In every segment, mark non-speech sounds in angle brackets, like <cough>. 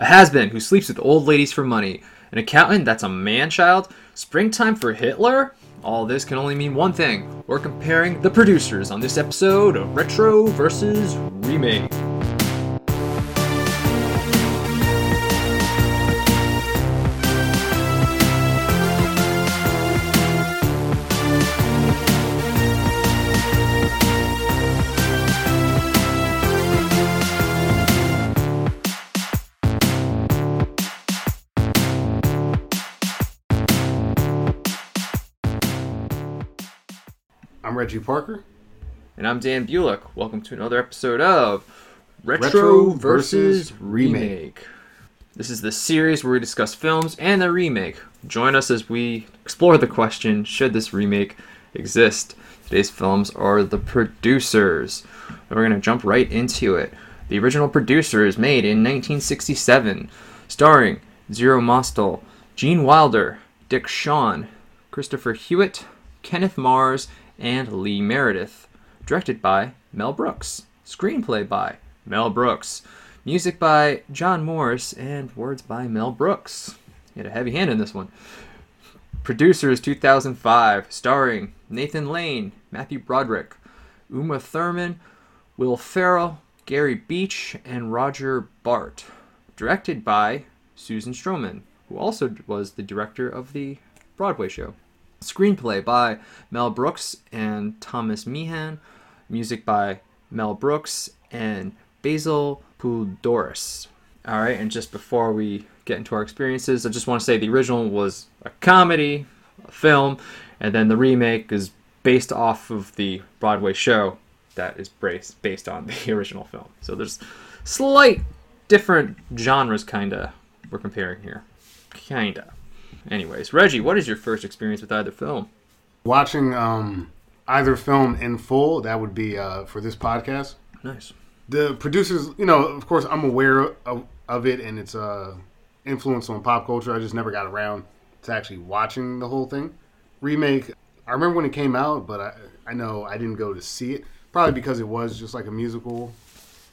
a has-been who sleeps with old ladies for money, an accountant that's a man-child, springtime for Hitler. All this can only mean one thing. We're comparing the producers on this episode of Retro versus Remake. Reggie Parker. And I'm Dan Bulick. Welcome to another episode of Retro, Retro versus versus Remake. Remake. This is the series where we discuss films and their remake. Join us as we explore the question should this remake exist? Today's films are the producers. And we're going to jump right into it. The original producer is made in 1967, starring Zero Mostel, Gene Wilder, Dick Shawn, Christopher Hewitt, Kenneth Mars, and Lee Meredith. Directed by Mel Brooks. Screenplay by Mel Brooks. Music by John Morris and words by Mel Brooks. He had a heavy hand in this one. Producers 2005, starring Nathan Lane, Matthew Broderick, Uma Thurman, Will Ferrell, Gary Beach, and Roger Bart. Directed by Susan Stroman, who also was the director of the Broadway show. Screenplay by Mel Brooks and Thomas Meehan. Music by Mel Brooks and Basil Poledouris. All right, and just before we get into our experiences, I just want to say the original was a comedy, a film, and then the remake is based off of the Broadway show that is based based on the <laughs> original film. So there's slight different genres, kinda. We're comparing here, kinda. Anyways, Reggie, what is your first experience with either film? Watching um, either film in full, that would be uh, for this podcast. Nice. The producers, you know, of course, I'm aware of, of it and its uh, influence on pop culture. I just never got around to actually watching the whole thing. Remake, I remember when it came out, but I, I know I didn't go to see it. Probably because it was just like a musical.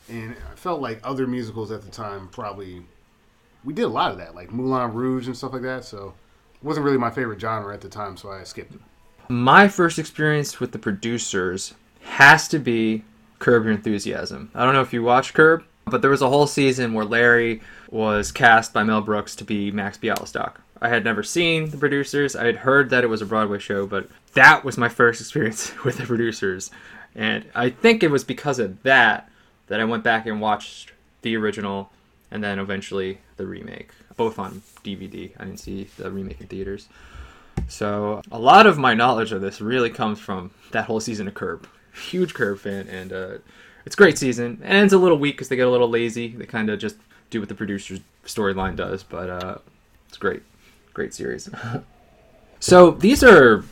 And I felt like other musicals at the time probably. We did a lot of that, like Moulin Rouge and stuff like that. So it wasn't really my favorite genre at the time, so I skipped it. My first experience with the producers has to be Curb Your Enthusiasm. I don't know if you watched Curb, but there was a whole season where Larry was cast by Mel Brooks to be Max Bialystock. I had never seen the producers. I had heard that it was a Broadway show, but that was my first experience <laughs> with the producers. And I think it was because of that that I went back and watched the original and then eventually the remake, both on DVD. I didn't see the remake in theaters. So a lot of my knowledge of this really comes from that whole season of Curb. Huge Curb fan, and uh, it's great season. And it's a little weak because they get a little lazy. They kind of just do what the producer's storyline does, but uh, it's great, great series. <laughs> so these are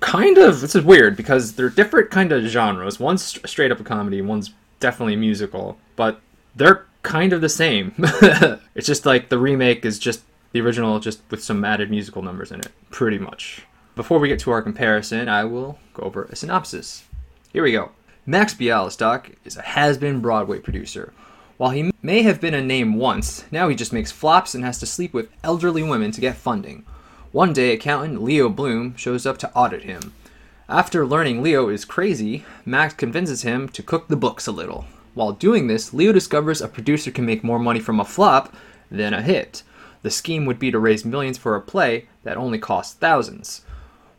kind of this is weird because they're different kind of genres. One's straight up a comedy, one's definitely a musical, but they're kind of the same. <laughs> it's just like the remake is just the original, just with some added musical numbers in it, pretty much. Before we get to our comparison, I will go over a synopsis. Here we go. Max Bialystock is a has-been Broadway producer. While he may have been a name once, now he just makes flops and has to sleep with elderly women to get funding. One day, accountant Leo Bloom shows up to audit him. After learning Leo is crazy, Max convinces him to cook the books a little. While doing this, Leo discovers a producer can make more money from a flop than a hit. The scheme would be to raise millions for a play that only costs thousands.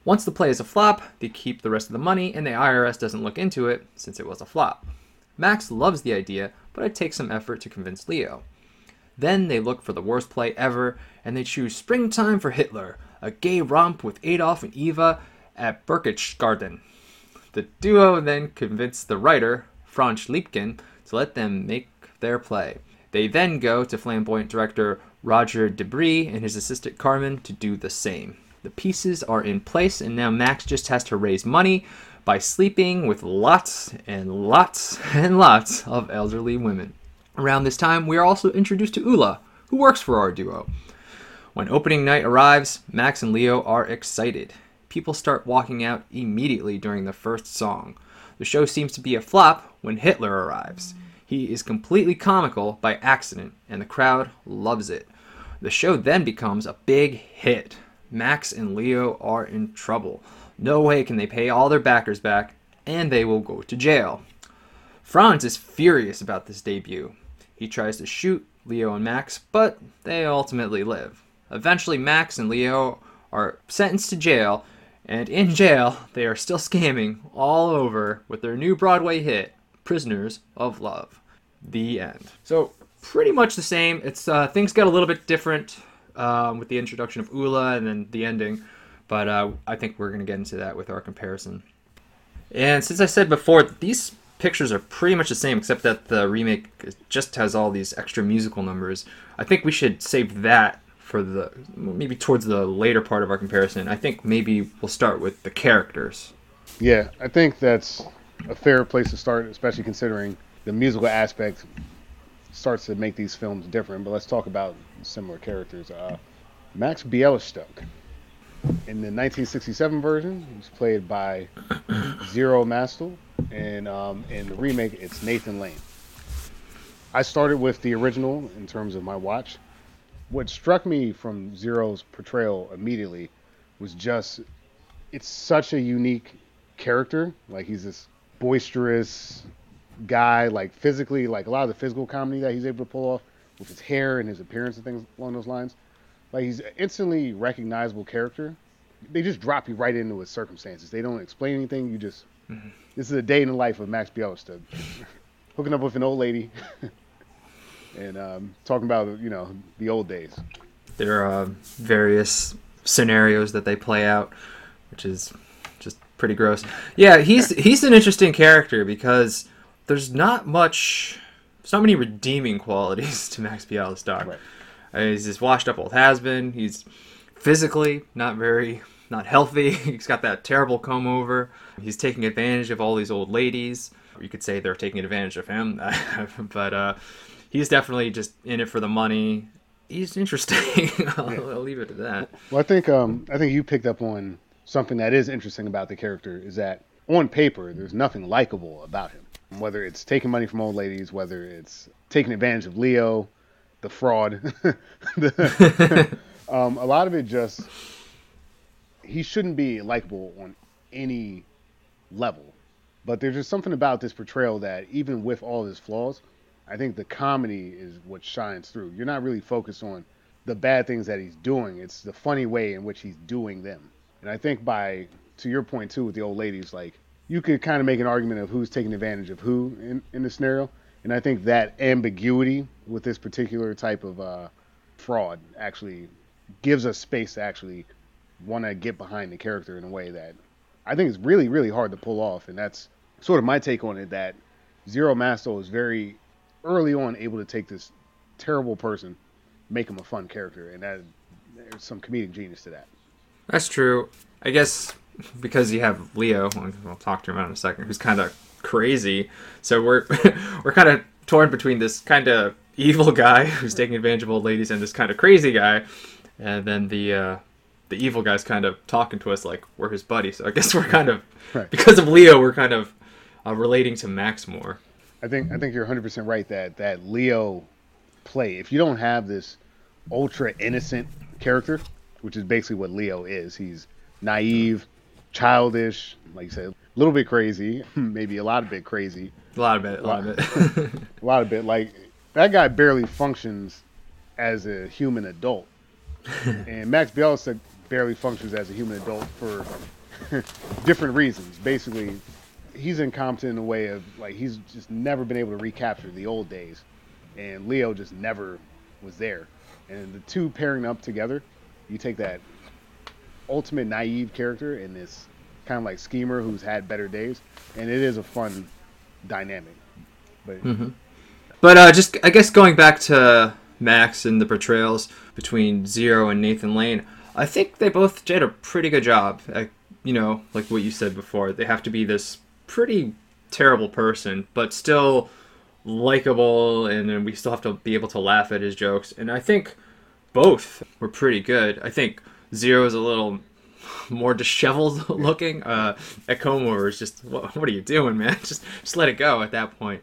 Once the play is a flop, they keep the rest of the money and the IRS doesn't look into it since it was a flop. Max loves the idea, but it takes some effort to convince Leo. Then they look for the worst play ever and they choose Springtime for Hitler, a gay romp with Adolf and Eva at Berchtesgaden. The duo then convince the writer, Franz Liebkind, to let them make their play. They then go to flamboyant director Roger De Bris and his assistant Carmen to do the same. The pieces are in place, and now Max just has to raise money by sleeping with lots and lots <laughs> and lots of elderly women. Around this time, we are also introduced to Ulla, who works for our duo. When opening night arrives, Max and Leo are excited. People start walking out immediately during the first song. The show seems to be a flop when Hitler arrives. He is completely comical by accident, and the crowd loves it. The show then becomes a big hit. Max and Leo are in trouble. No way can they pay all their backers back, and they will go to jail. Franz is furious about this debut. He tries to shoot Leo and Max, but they ultimately live. Eventually, Max and Leo are sentenced to jail, and in jail, they are still scamming all over with their new Broadway hit, Prisoners of Love. The end. So, pretty much the same. It's uh, things got a little bit different um, with the introduction of Ulla and then the ending, but uh, I think we're going to get into that with our comparison. And since I said before, these pictures are pretty much the same, except that the remake just has all these extra musical numbers. I think we should save that for the maybe towards the later part of our comparison. I think maybe we'll start with the characters. Yeah, I think that's a fair place to start, especially considering the musical aspect starts to make these films different. But let's talk about similar characters. Uh, Max Bialystock. In the 1967 version, he was played by <coughs> Zero Mostel, and um, in the remake, it's Nathan Lane. I started with the original in terms of my watch. What struck me from Zero's portrayal immediately was just it's such a unique character. Like he's this boisterous guy, like physically, like a lot of the physical comedy that he's able to pull off with his hair and his appearance and things along those lines. Like he's an instantly recognizable character. They just drop you right into his circumstances. They don't explain anything. You just mm-hmm. this is a day in the life of Max Bialystock, <laughs> hooking up with an old lady <laughs> and um, talking about you know the old days. There are various scenarios that they play out, which is pretty gross. Yeah, he's he's an interesting character because there's not much, there's not many redeeming qualities <laughs> to Max Bialystock. Right. Uh, he's this washed up old has been. He's physically not very not healthy. <laughs> he's got that terrible comb over. He's taking advantage of all these old ladies. You could say they're taking advantage of him, <laughs> but uh, he's definitely just in it for the money. He's interesting. I'll, yeah. I'll, leave it at that. Well, I think um, I think you picked up on something that is interesting about the character is that on paper there's nothing likable about him. Whether it's taking money from old ladies, whether it's taking advantage of Leo, the fraud. <laughs> the, <laughs> um, a lot of it just he shouldn't be likable on any level. But there's just something about this portrayal that even with all his flaws, I think the comedy is what shines through. You're not really focused on the bad things that he's doing. It's the funny way in which he's doing them. And I think by to your point too with the old ladies, like you could kind of make an argument of who's taking advantage of who in, in the scenario. And I think that ambiguity with this particular type of uh, fraud actually gives us space to actually want to get behind the character in a way that I think is really, really hard to pull off. And that's sort of my take on it that Zero Mostel is very early on able to take this terrible person, make him a fun character. And that there's some comedic genius to that. That's true. I guess because you have Leo, we'll talk to him in a second, who's kind of crazy. So we're <laughs> we're kind of torn between this kind of evil guy <laughs> who's taking advantage of old ladies and this kind of crazy guy, and then the uh, the evil guy's kind of talking to us like we're his buddy. So I guess we're kind of right. because of Leo, we're kind of uh, relating to Max more. I think I think you're 100 percent right that that Leo play. If you don't have this ultra innocent character, which is basically what Leo is, he's naive, childish, like you said, a little bit crazy, <laughs> maybe a lot of bit crazy. A lot of bit, a lot, of bit. <laughs> a lot of bit. Like that guy barely functions as a human adult, <laughs> and Max Bialystock barely functions as a human adult for different reasons. Basically, he's incompetent in a way of like he's just never been able to recapture the old days, and Leo just never was there. And the two pairing up together, you take that ultimate naive character and this kind of like schemer who's had better days, and it is a fun dynamic. But mm-hmm. but uh, just I guess going back to Max and the portrayals between Zero and Nathan Lane, I think they both did a pretty good job. At, you know, like what you said before, they have to be this pretty terrible person, but still likable, and then we still have to be able to laugh at his jokes. And I think both were pretty good. I think Zero is a little more disheveled <laughs> looking. Uh, Ecomo is just, what, what, are you doing, man? <laughs> Just just let it go at that point.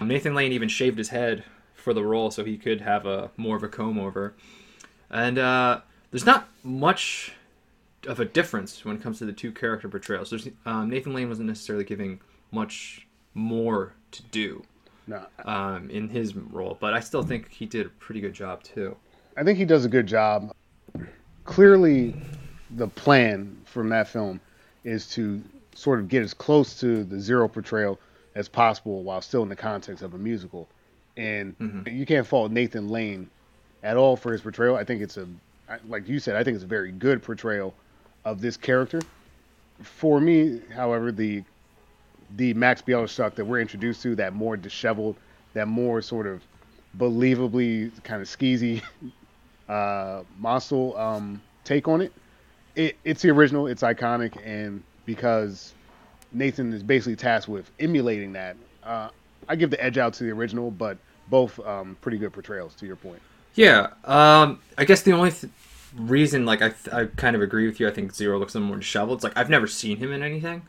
Nathan Lane even shaved his head for the role so he could have a more of a comb over. And uh, there's not much of a difference when it comes to the two character portrayals. There's, um, Nathan Lane wasn't necessarily giving much more to do No, um, in his role, but I still think he did a pretty good job too. I think he does a good job. Clearly, the plan from that film is to sort of get as close to the zero portrayal as possible while still in the context of a musical. And Mm-hmm. you can't fault Nathan Lane at all for his portrayal. I think it's a, like you said, I think it's a very good portrayal of this character. For me, however, the the Max Bialystock that we're introduced to, that more disheveled, that more sort of believably kind of skeezy <laughs> uh, Mostel um, take on it. it. It's the original, it's iconic, and because Nathan is basically tasked with emulating that, uh, I give the edge out to the original, but both um, pretty good portrayals, to your point. Yeah, um, I guess the only th- reason, like, I, I kind of agree with you. I think Zero looks a little more disheveled. It's like I've never seen him in anything.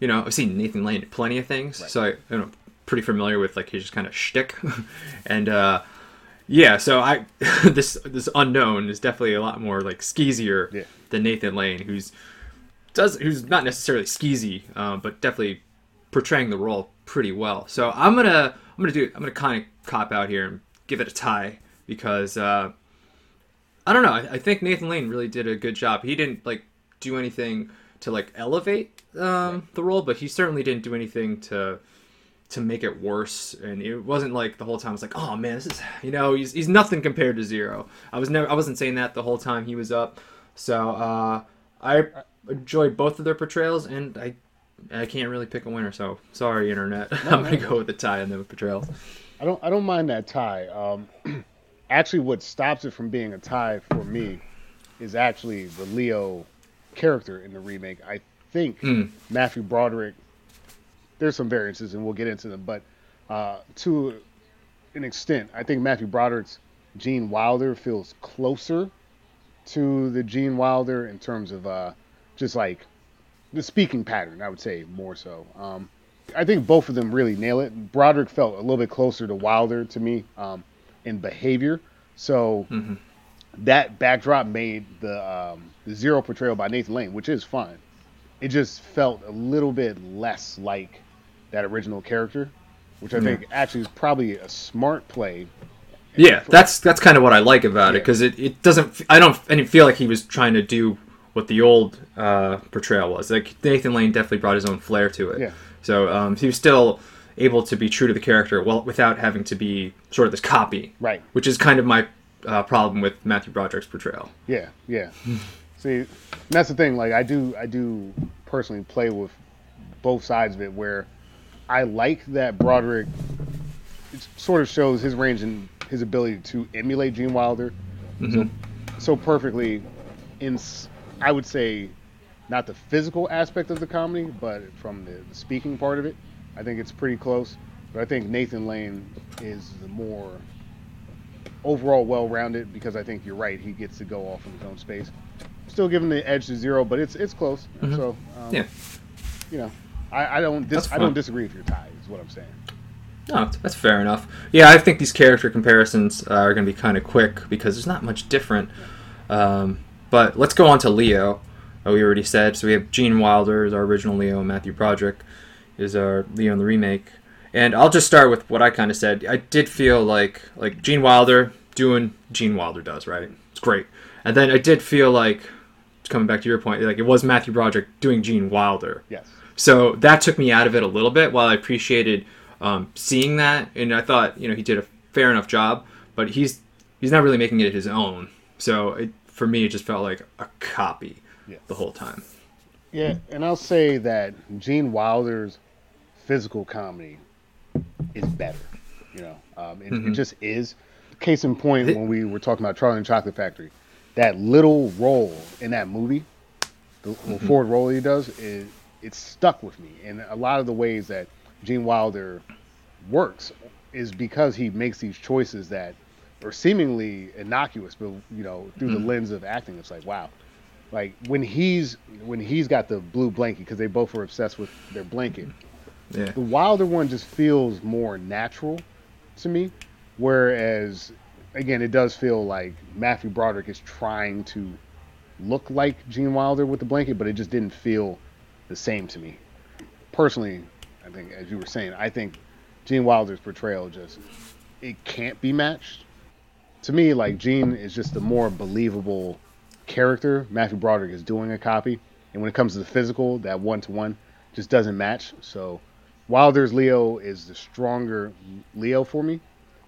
You know, I've seen Nathan Lane in plenty of things, so I, know, pretty familiar with like his just kind of shtick, <laughs> and uh, yeah. So I <laughs> this this unknown is definitely a lot more like skeezier Yeah. than Nathan Lane, who's does who's not necessarily skeezy, uh, but definitely portraying the role pretty well. So I'm gonna I'm gonna do I'm gonna kind of cop out here and give it a tie because uh, I don't know. I, I think Nathan Lane really did a good job. He didn't like do anything to like elevate um, the role, but he certainly didn't do anything to to make it worse. And it wasn't like the whole time I was like, oh man, this is you know he's he's nothing compared to Zero. I was never I wasn't saying that the whole time he was up. So uh, I enjoyed both of their portrayals, and I I can't really pick a winner. So sorry, internet. <laughs> I'm gonna go with the tie on the portrayals. I don't I don't mind that tie. Um, <clears throat> actually, what stops it from being a tie for me is actually the Leo character in the remake. I think Mm. Matthew Broderick. There's some variances, and we'll get into them, but uh, to an extent, I think Matthew Broderick's Gene Wilder feels closer to the Gene Wilder in terms of uh, just like the speaking pattern. I would say more so. Um, I think both of them really nail it. Broderick felt a little bit closer to Wilder to me um, in behavior, so Mhm. that backdrop made the um, the zero portrayal by Nathan Lane, which is fun. It just felt a little bit less like that original character, which I Yeah. think actually is probably a smart play. Yeah, that's that's kind of what I like about it because it, it doesn't. I don't. I didn't feel like he was trying to do what the old uh, portrayal was. Like Nathan Lane definitely brought his own flair to it. Yeah. So um, he was still able to be true to the character, well, without having to be sort of this copy. Right. Which is kind of my uh, problem with Matthew Broderick's portrayal. Yeah, yeah. See, and that's the thing. Like, I do, I do personally play with both sides of it. Where I like that Broderick it sort of shows his range and his ability to emulate Gene Wilder so, so perfectly. In, I would say, not the physical aspect of the comedy, but from the, the speaking part of it, I think it's pretty close. But I think Nathan Lane is the more overall well-rounded because I think you're right. He gets to go off in his own space. Still giving the edge to zero, but it's it's close. So um, Yeah. you know, I, I don't dis- I don't disagree with your tie. Is what I'm saying. No, that's fair enough. Yeah, I think these character comparisons uh, are going to be kind of quick because there's not much different. Um, but let's go on to Leo. Uh, we already said so. We have Gene Wilder as our original Leo, and Matthew Broderick is our Leo in the remake. And I'll just start with what I kind of said. I did feel like like Gene Wilder doing Gene Wilder does right. It's great. And then I did feel like coming back to your point, like it was Matthew Broderick doing Gene Wilder. Yes. So that took me out of it a little bit. While I appreciated um, seeing that, and I thought you know he did a fair enough job, but he's he's not really making it his own. So it, for me, it just felt like a copy Yes. the whole time. Yeah, and I'll say that Gene Wilder's physical comedy is better. You know, um, it, it Mhm. just is. Case in point, It- when we were talking about Charlie and the Chocolate Factory, that little role in that movie, the little forward role he does, is it stuck with me. And a lot of the ways that Gene Wilder works is because he makes these choices that are seemingly innocuous, but you know, through the hmm. lens of acting, it's like wow. Like when he's when he's got the blue blanket because they both were obsessed with their blanket. Yeah. The Wilder one just feels more natural to me, whereas again, it does feel like Matthew Broderick is trying to look like Gene Wilder with the blanket, but it just didn't feel the same to me. Personally, I think, as you were saying, I think Gene Wilder's portrayal just it can't be matched. To me, like Gene is just a more believable character. Matthew Broderick is doing a copy, and when it comes to the physical, that one to one just doesn't match. So Wilder's Leo is the stronger Leo for me.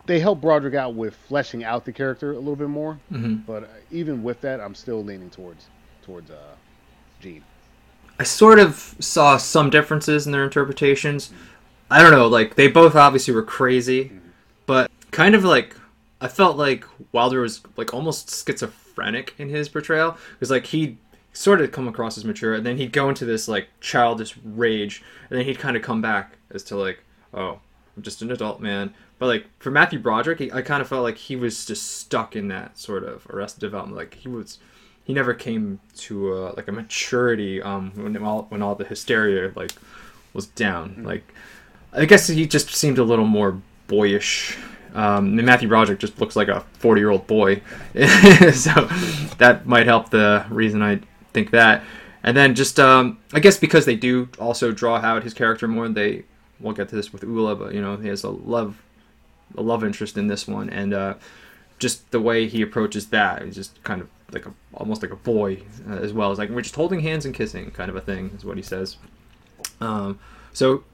They help Broderick out with fleshing out the character a little bit more, hmm but even with that, I'm still leaning towards towards uh, Gene. I sort of saw some differences in their interpretations. I don't know, like they both obviously were crazy, mm-hmm. but kind of like I felt like Wilder was like almost schizophrenic in his portrayal because like he sort of come across as mature and then he'd go into this like childish rage and then he'd kind of come back as to like oh I'm just an adult man. But like for Matthew Broderick, he, I kind of felt like he was just stuck in that sort of Arrested Development. Like he was he never came to uh, like a maturity um when all when all the hysteria like was down. Like i guess he just seemed a little more boyish. Um and matthew broderick just looks like a 40 year old boy. <laughs> So that might help the reason i think that. And then just um i guess because they do also draw out his character more they we'll get to this with Ulla but you know he has a love a love interest in this one. And uh just the way he approaches that is just kind of like a almost like a boy uh, as well as like we're just holding hands and kissing kind of a thing is what he says. Um, so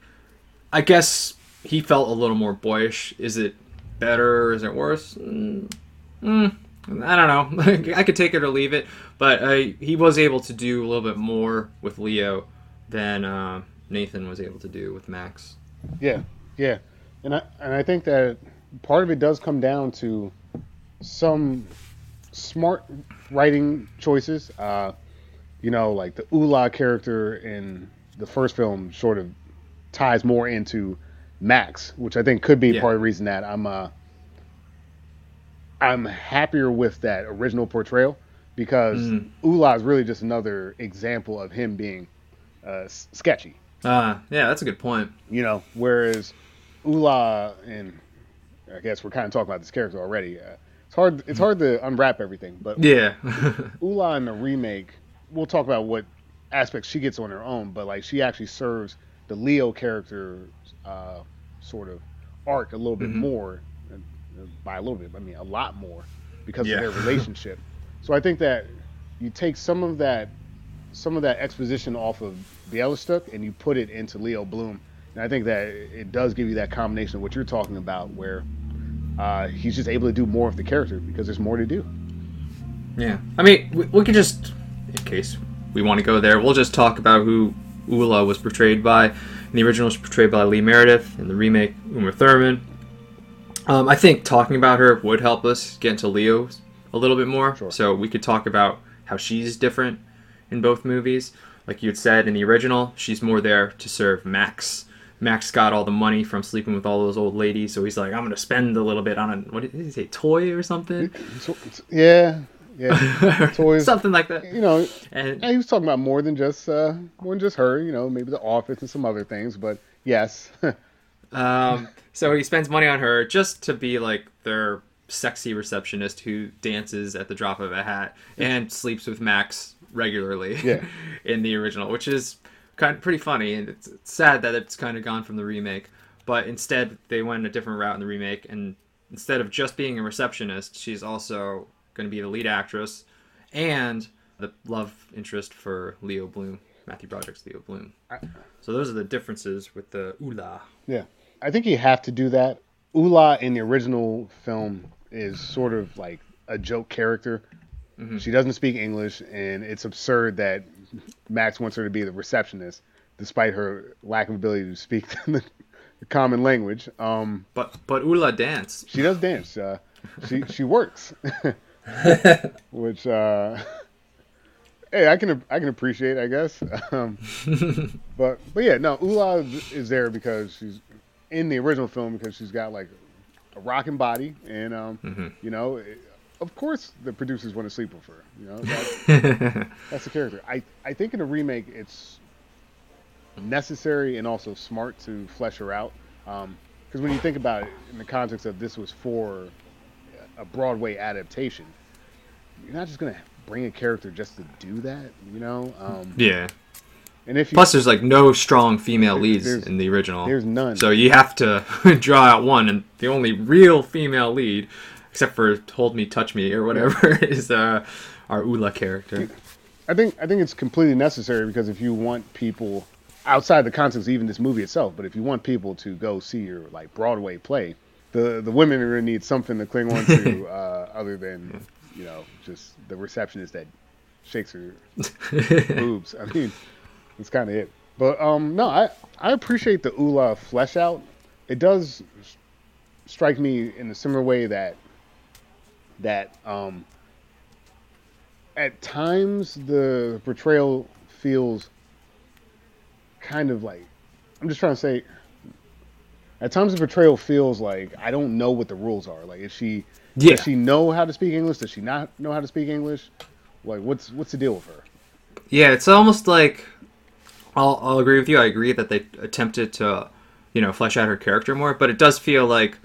i guess he felt a little more boyish. Is it better? Is it worse? Mm, mm, i don't know. <laughs> I could take it or leave it but uh, he was able to do a little bit more with leo than uh, nathan was able to do with max. Yeah, yeah, and I and I think that part of it does come down to some smart writing choices. Uh, you know, like the Ulla character in the first film sort of ties more into Max, which I think could be Yeah. part of the reason that I'm uh, I'm happier with that original portrayal because Mhm. Ulla is really just another example of him being uh, sketchy uh, yeah that's a good point you know whereas Ulla and i guess we're kind of talking about this character already uh, it's hard it's hard to unwrap everything but yeah <laughs> Ulla in the remake we'll talk about what aspects she gets on her own but like she actually serves the leo character uh, sort of arc a little bit Mhm. more uh, by a little bit i mean a lot more because Yeah. of their relationship <laughs> so i think that you take some of that some of that exposition off of Bialystock and you put it into Leo Bloom. And I think that it does give you that combination of what you're talking about, where uh, he's just able to do more of the character because there's more to do. Yeah, I mean, we, we could just, in case we want to go there, we'll just talk about who Ulla was portrayed by. In the original was portrayed by Lee Meredith. In the remake, Uma Thurman. Um, I think talking about her would help us get into Leo a little bit more. Sure. So we could talk about how she's different in both movies. Like you had said in the original, she's more there to serve Max. Max got all the money from sleeping with all those old ladies, so he's like, I'm gonna spend a little bit on a what did he say, toy or something, <laughs> yeah, yeah, <laughs> Toys. something like that. you know, And and he was talking about more than just uh, more than just her. You know, maybe the office and some other things. But yes, <laughs> um, so he spends money on her just to be like their sexy receptionist who dances at the drop of a hat and sleeps with Max regularly Yeah. in the original, which is kind of pretty funny. And it's, it's sad that it's kind of gone from the remake. But instead, they went a different route in the remake. And instead of just being a receptionist, she's also going to be the lead actress and the love interest for Leo Bloom, Matthew Broderick's Leo Bloom. So those are the differences with the Ulla. Yeah, I think you have to do that. Ulla in the original film is sort of like a joke character. Mhm. She doesn't speak English, and it's absurd that Max wants her to be the receptionist, despite her lack of ability to speak <laughs> the, common language. Um, But but Ulla dance. she does dance. Uh, she she works, <laughs> which uh, hey, I can I can appreciate, I guess. Um, <laughs> but but yeah, no, Ulla is there because she's in the original film because she's got like a rocking body, and um, Mhm. you know, of course the producers want to sleep with her. You know, that's, <laughs> that's the character. I I think in the remake, it's necessary and also smart to flesh her out. Because when you think about it in the context of this was for a Broadway adaptation, you're not just gonna bring a character just to do that, you know. Um, Yeah. and if you, Plus, there's like no strong female leads in the original. there's none. So you have to <laughs> draw out one, and the only real female lead, except for "Hold Me, Touch Me" or whatever, <laughs> is uh, our Ulla character. I think I think it's completely necessary because if you want people outside the context of even this movie itself, but if you want people to go see your like Broadway play, the the women are gonna need something to cling on to <laughs> uh, other than you know just the receptionist that shakes her <laughs> boobs. I mean, that's kind of it. But um, no, I I appreciate the Ulla flesh out. It does strike me in a similar way that that um at times the portrayal feels kind of like I'm just trying to say at times the portrayal feels like I don't know what the rules are. Like is she Yeah. does she know how to speak English? Does she not know how to speak English? Like what's what's the deal with her? Yeah, it's almost like I'll, I'll agree with you. I agree that they attempted to, you know, flesh out her character more, but it does feel like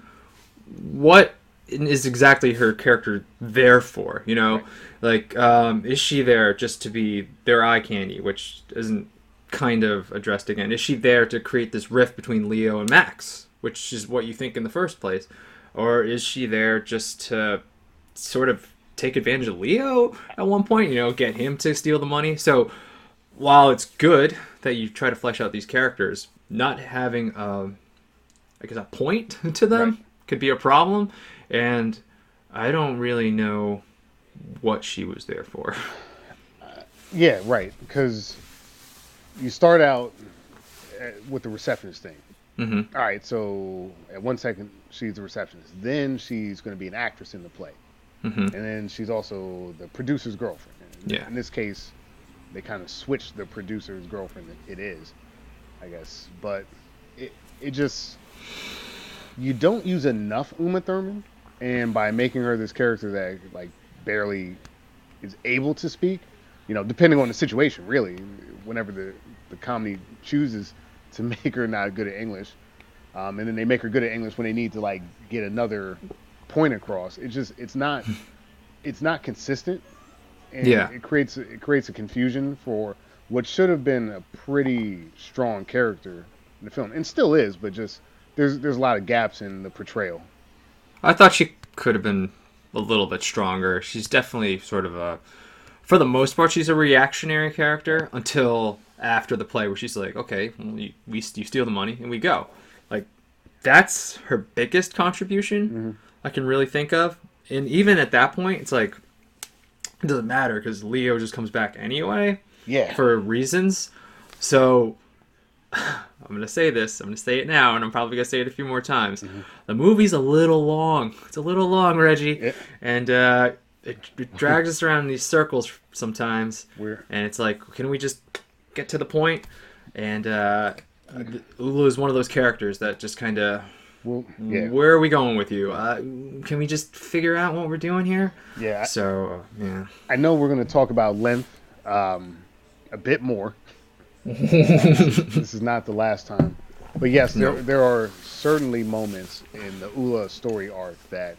what is exactly her character there for? You know, like um, is she there just to be their eye candy, which isn't kind of addressed again? Is she there to create this rift between Leo and Max, which is what you think in the first place, or is she there just to sort of take advantage of Leo at one point, you know, get him to steal the money. So while it's good that you try to flesh out these characters, not having a, I guess a point <laughs> to them Right. could be a problem. And I don't really know what she was there for. <laughs> Yeah, right. Because you start out uh, with the receptionist thing. hmm All right, so at one second she's a receptionist, then she's going to be an actress in the play, hmm and then she's also the producer's girlfriend. And Yeah. In this case, they kind of switched the producer's girlfriend. It is, I guess, but it it just you don't use enough Uma Thurman, and by making her this character that like barely is able to speak, you know, depending on the situation, really, whenever the the comedy chooses to <laughs> make her not good at English, um, and then they make her good at English when they need to like get another point across. It just it's not <laughs> it's not consistent, and Yeah. it creates it creates a confusion for what should have been a pretty strong character in the film, and still is, but just there's there's a lot of gaps in the portrayal. I thought she could have been a little bit stronger. She's definitely sort of a, for the most part, she's a reactionary character until after the play, where she's like, okay, well, you, we you steal the money and we go. Like that's her biggest contribution mm-hmm. I can really think of. And even at that point, it's like it doesn't matter because Leo just comes back anyway Yeah, for reasons. So <sighs> I'm gonna say this. I'm gonna say it now, and I'm probably gonna say it a few more times. The movie's a little long. It's a little long, Reggie, Yeah. and uh, it, it drags us around in these circles sometimes. We're- And it's like, can we just get to the point? And uh, Ulu is one of those characters that just kind of. well, yeah, Where are we going with you? Uh, can we just figure out what we're doing here? yeah. So, uh, yeah. I know we're going to talk about length um, a bit more. <laughs> this is not the last time, but yes, there No. there are certainly moments in the Ulla story arc that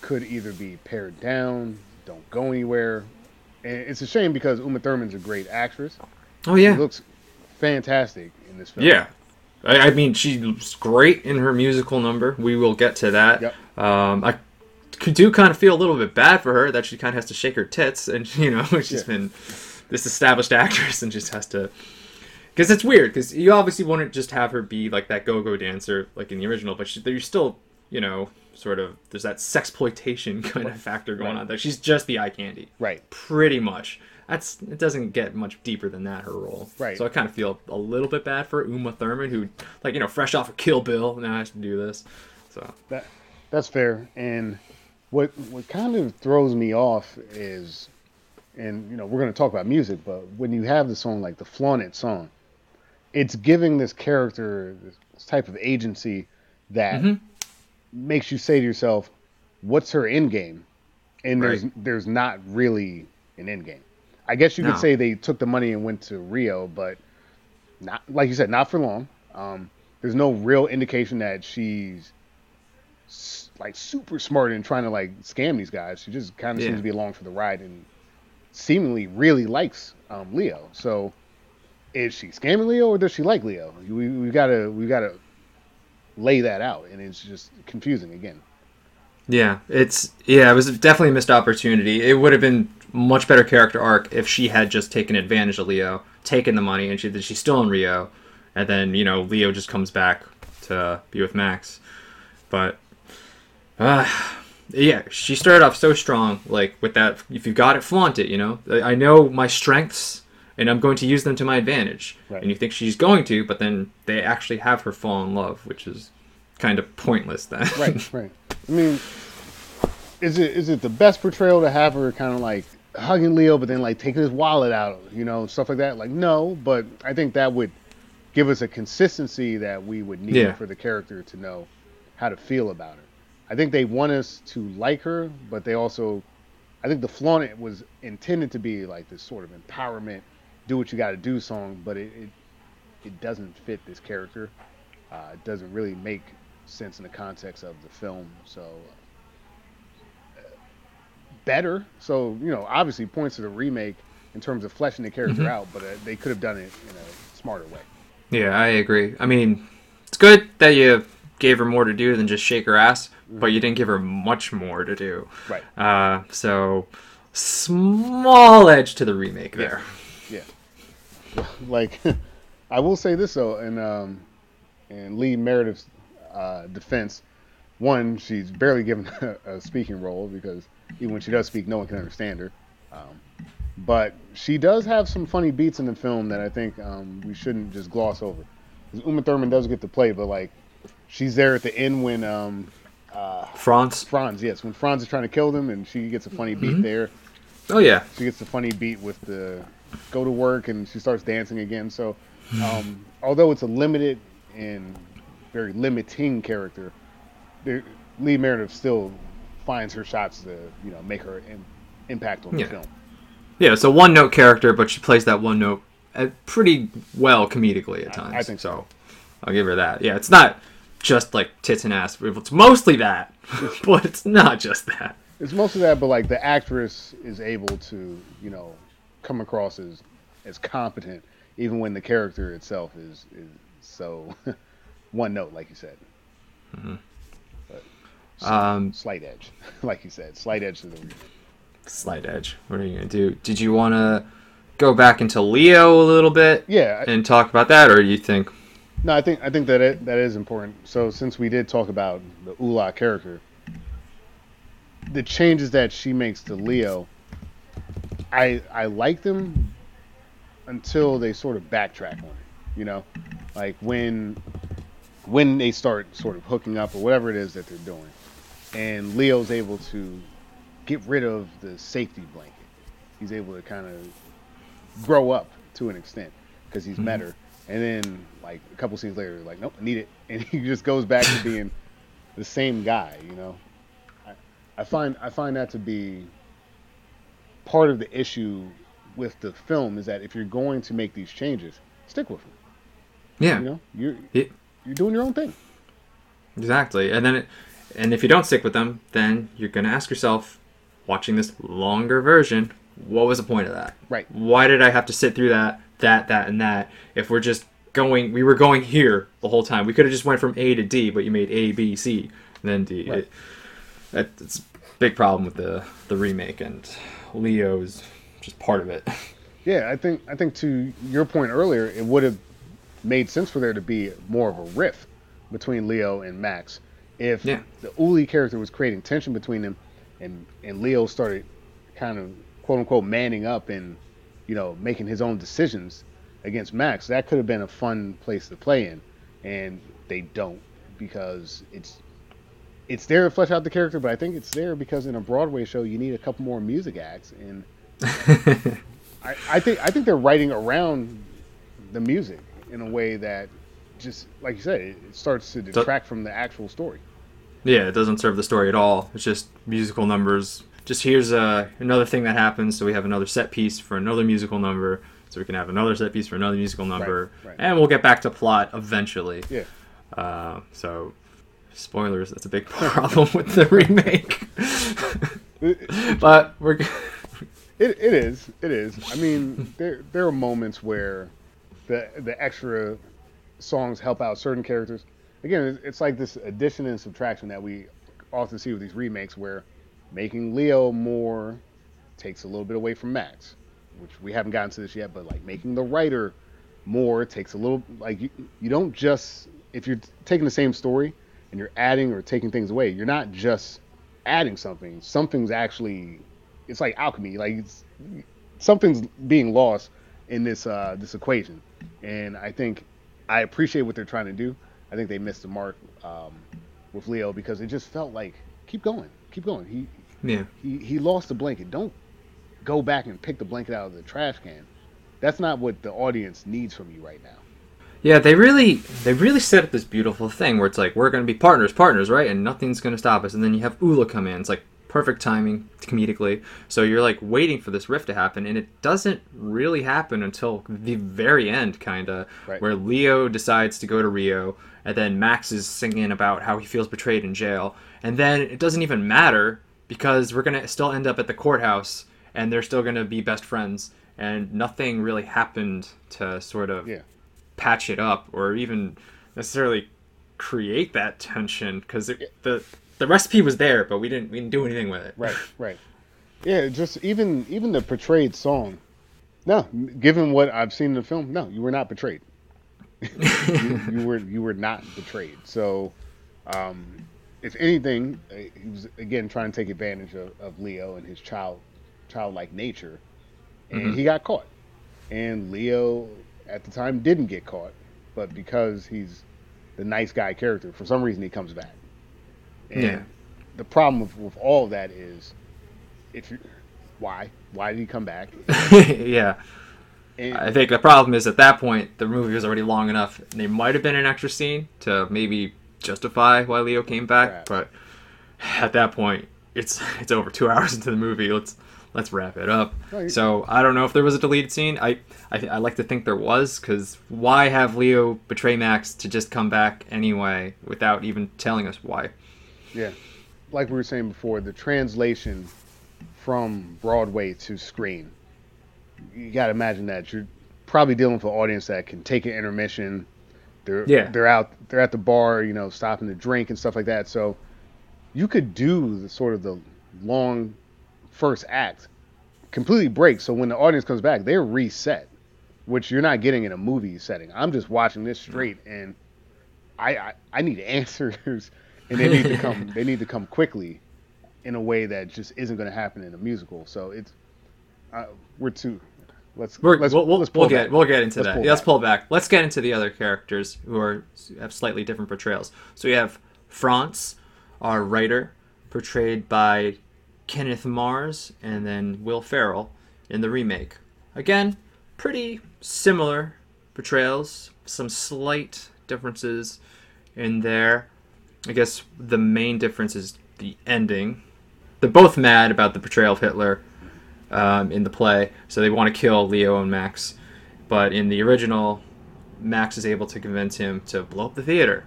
could either be pared down, don't go anywhere, and it's a shame because Uma Thurman's a great actress. Oh, yeah. She looks fantastic in this film. Yeah. I, I mean, she's great in her musical number. We will get to that. Yep. Um, I do kind of feel a little bit bad for her that she kind of has to shake her tits, and <laughs> you know, she's Yeah. been this established actress and just has to. Because it's weird. Because you obviously want to just have her be like that go-go dancer, like in the original, but she, you're still, you know, sort of there's that sexploitation <laughs> kind of factor going Right. on there. She's just the eye candy Right. pretty much. That's it doesn't get much deeper than that her role. Right. So I kind of feel a little bit bad for Uma Thurman, who like you know fresh off of Kill Bill now has to do this. So That that's fair. And what what kind of throws me off is, and you know we're going to talk about music, but when you have the song like the Flaunt It song, it's giving this character this type of agency that Mhm. makes you say to yourself, "What's her end game?" And there's Right. there's not really an end game. I guess you could say they took the money and went to Rio, but not like you said, not for long. Um, there's no real indication that she's like super smart and trying to like scam these guys. She just kind of Yeah. seems to be along for the ride and seemingly really likes um, Leo. So is she scamming Leo or does she like Leo? We we gotta we gotta lay that out, and it's just confusing again. Yeah, it's yeah, it was definitely a missed opportunity. It would have been much better character arc if she had just taken advantage of Leo, taken the money, and she she's still in Rio, and then you know Leo just comes back to be with Max. But uh, yeah, she started off so strong. Like with that, if you got it, flaunt it. You know, I I know my strengths, and I'm going to use them to my advantage. Right. And you think she's going to, but then they actually have her fall in love, which is kind of pointless then. Right, right. <laughs> I mean, is it is it the best portrayal to have her kind of like hugging Leo, but then like taking his wallet out, you know, stuff like that? Like, no, but I think that would give us a consistency that we would need Yeah. for the character to know how to feel about her. I think they want us to like her, but they also, I think the flaunt it was intended to be like this sort of empowerment, do what you got to do song, but it, it it doesn't fit this character. Uh, it doesn't really make sense in the context of the film. So uh, better. So you know, obviously points to the remake in terms of fleshing the character Mhm. out, but uh, they could have done it in a smarter way. Yeah, I agree. I mean, it's good that you gave her more to do than just shake her ass, but you didn't give her much more to do. Right. Uh, so small edge to the remake there. <laughs> Like, <laughs> I will say this though, and um, in Lee Meredith's uh, defense, one, she's barely given a, <laughs> a speaking role because even when she does speak, no one can understand her. Um, but she does have some funny beats in the film that I think um, we shouldn't just gloss over. Uma Thurman does get to play, but like, she's there at the end when um, uh, France. Franz, yes, when Franz is trying to kill them, and she gets a funny beat there Oh yeah. she gets a funny beat with the go to work and she starts dancing again. So, um, although it's a limited and very limiting character, Lee Meredith still finds her shots to you know make her im- impact on the Yeah. film. Yeah, it's a one note character, but she plays that one note uh, pretty well comedically at times. I think so. I'll give her that. Yeah, it's not just like tits and ass. It's mostly that, <laughs> but it's not just that. It's mostly that, but like the actress is able to you know come across as as competent even when the character itself is is so <laughs> one note, like you said. But Um, slight edge, <laughs> like you said, slight edge to the slight edge. What are you gonna do? Did you want to go back into Leo a little bit Yeah, I- and talk about that, or do you think? No, I think I think that it, that is important. So since we did talk about the Ulla character, the changes that she makes to Leo, I I like them until they sort of backtrack on it. You know, like when when they start sort of hooking up or whatever it is that they're doing, and Leo's able to get rid of the safety blanket. He's able to kind of grow up to an extent because he's mm-hmm. met her. And then, like a couple scenes later, like, nope, I need it, <laughs> and he just goes back to being the same guy. You know, I, I find I find that to be part of the issue with the film is that if you're going to make these changes, stick with them. Yeah, You know, you're Yeah. you're doing your own thing. exactly. And then, it, and if you don't stick with them, then you're gonna ask yourself, watching this longer version, what was the point of that? Right. Why did I have to sit through that, that, that, and that? If we're just going, we were going here the whole time. We could have just went from A to D, but you made A, B, C, and then D. Right. It, that- it's a big problem with the the remake, and Leo's just part of it. Yeah, I think I think to your point earlier, it would have made sense for there to be more of a rift between Leo and Max if Yeah. the Uli character was creating tension between them, and and Leo started kind of quote unquote manning up and you know making his own decisions against Max. That could have been a fun place to play in, and they don't because it's it's there to flesh out the character, but I think it's there because in a Broadway show you need a couple more music acts and. <laughs> I, I think I think they're writing around the music in a way that just like you said, it, starts to detract from the actual story. Yeah, it doesn't serve the story at all. It's just musical numbers. Just here's uh, another thing that happens, so we have another set piece for another musical number. so we can have another set piece for another musical number, right. and we'll get back to plot eventually. Yeah. Uh, so, spoilers. That's a big <laughs> problem with the remake. <laughs> but we're. It, it is. It is. I mean, there there are moments where the the extra songs help out certain characters. Again, it's, like this addition and subtraction that we often see with these remakes, where making Leo more takes a little bit away from Max, which we haven't gotten to this yet. But like making the writer more takes a little like you, you don't just if you're taking the same story and you're adding or taking things away, you're not just adding something. Something's actually it's like alchemy. Like it's, something's being lost in this uh, this equation, and I think I appreciate what they're trying to do. I think they missed the mark um, with Leo because it just felt like keep going, keep going. He Yeah. he he lost the blanket. Don't go back and pick the blanket out of the trash can. That's not what the audience needs from you right now. Yeah, they really they really set up this beautiful thing where it's like we're gonna be partners, partners, right? And nothing's gonna stop us. And then you have Ulla come in. It's like perfect timing comedically. So you're like waiting for this rift to happen, and it doesn't really happen until the very end, kinda, Right. where Leo decides to go to Rio, and then Max is singing about how he feels betrayed in jail, and then it doesn't even matter because we're gonna still end up at the courthouse, and they're still gonna be best friends, and nothing really happened to sort of Yeah. Patch it up or even necessarily create that tension because the the recipe was there, but we didn't we didn't do anything with it. Right, <laughs> right. Yeah, just even even the portrayed song. No, given what I've seen in the film, no, you were not betrayed. <laughs> you, you were you were not betrayed. So, um, if anything, uh, he was again trying to take advantage of, of Leo and his child childlike nature, and he got caught. And Leo at the time didn't get caught, but because he's the nice guy character, for some reason he comes back. And Yeah. the problem with, with all of that is if you why why did he come back <laughs> yeah. and, I think the problem is at that point the movie was already long enough. And there might have been an extra scene to maybe justify why Leo came back, Perhaps. but at that point it's it's over two <laughs> hours into the movie. Let's let's wrap it up. You- So I don't know if there was a deleted scene. I I, I like to think there was because why have Leo betray Max to just come back anyway without even telling us why? yeah like we were saying before the translation from broadway to screen you got to imagine that you're probably dealing with an audience that can take an intermission they're Yeah. they're out they're at the bar you know stopping to drink and stuff like that so you could do the sort of the long first act completely breaks. so when the audience comes back they're reset which you're not getting in a movie setting i'm just watching this straight and i i, I need <laughs> answers and they need to come <laughs> they need to come quickly in a way that just isn't going to happen in a musical so it's uh, we're too let's We're, let's, we'll, let's pull we'll get back. we'll get into Let's that. pull Yeah, let's pull back. Let's get into the other characters who are have slightly different portrayals. So we have Franz, our writer, portrayed by Kenneth Mars, and then Will Ferrell in the remake. Again, pretty similar portrayals. Some slight differences in there. I guess the main difference is the ending. They're both mad about the portrayal of Hitler um, in the play, so they want to kill Leo and Max. But in the original, Max is able to convince him to blow up the theater,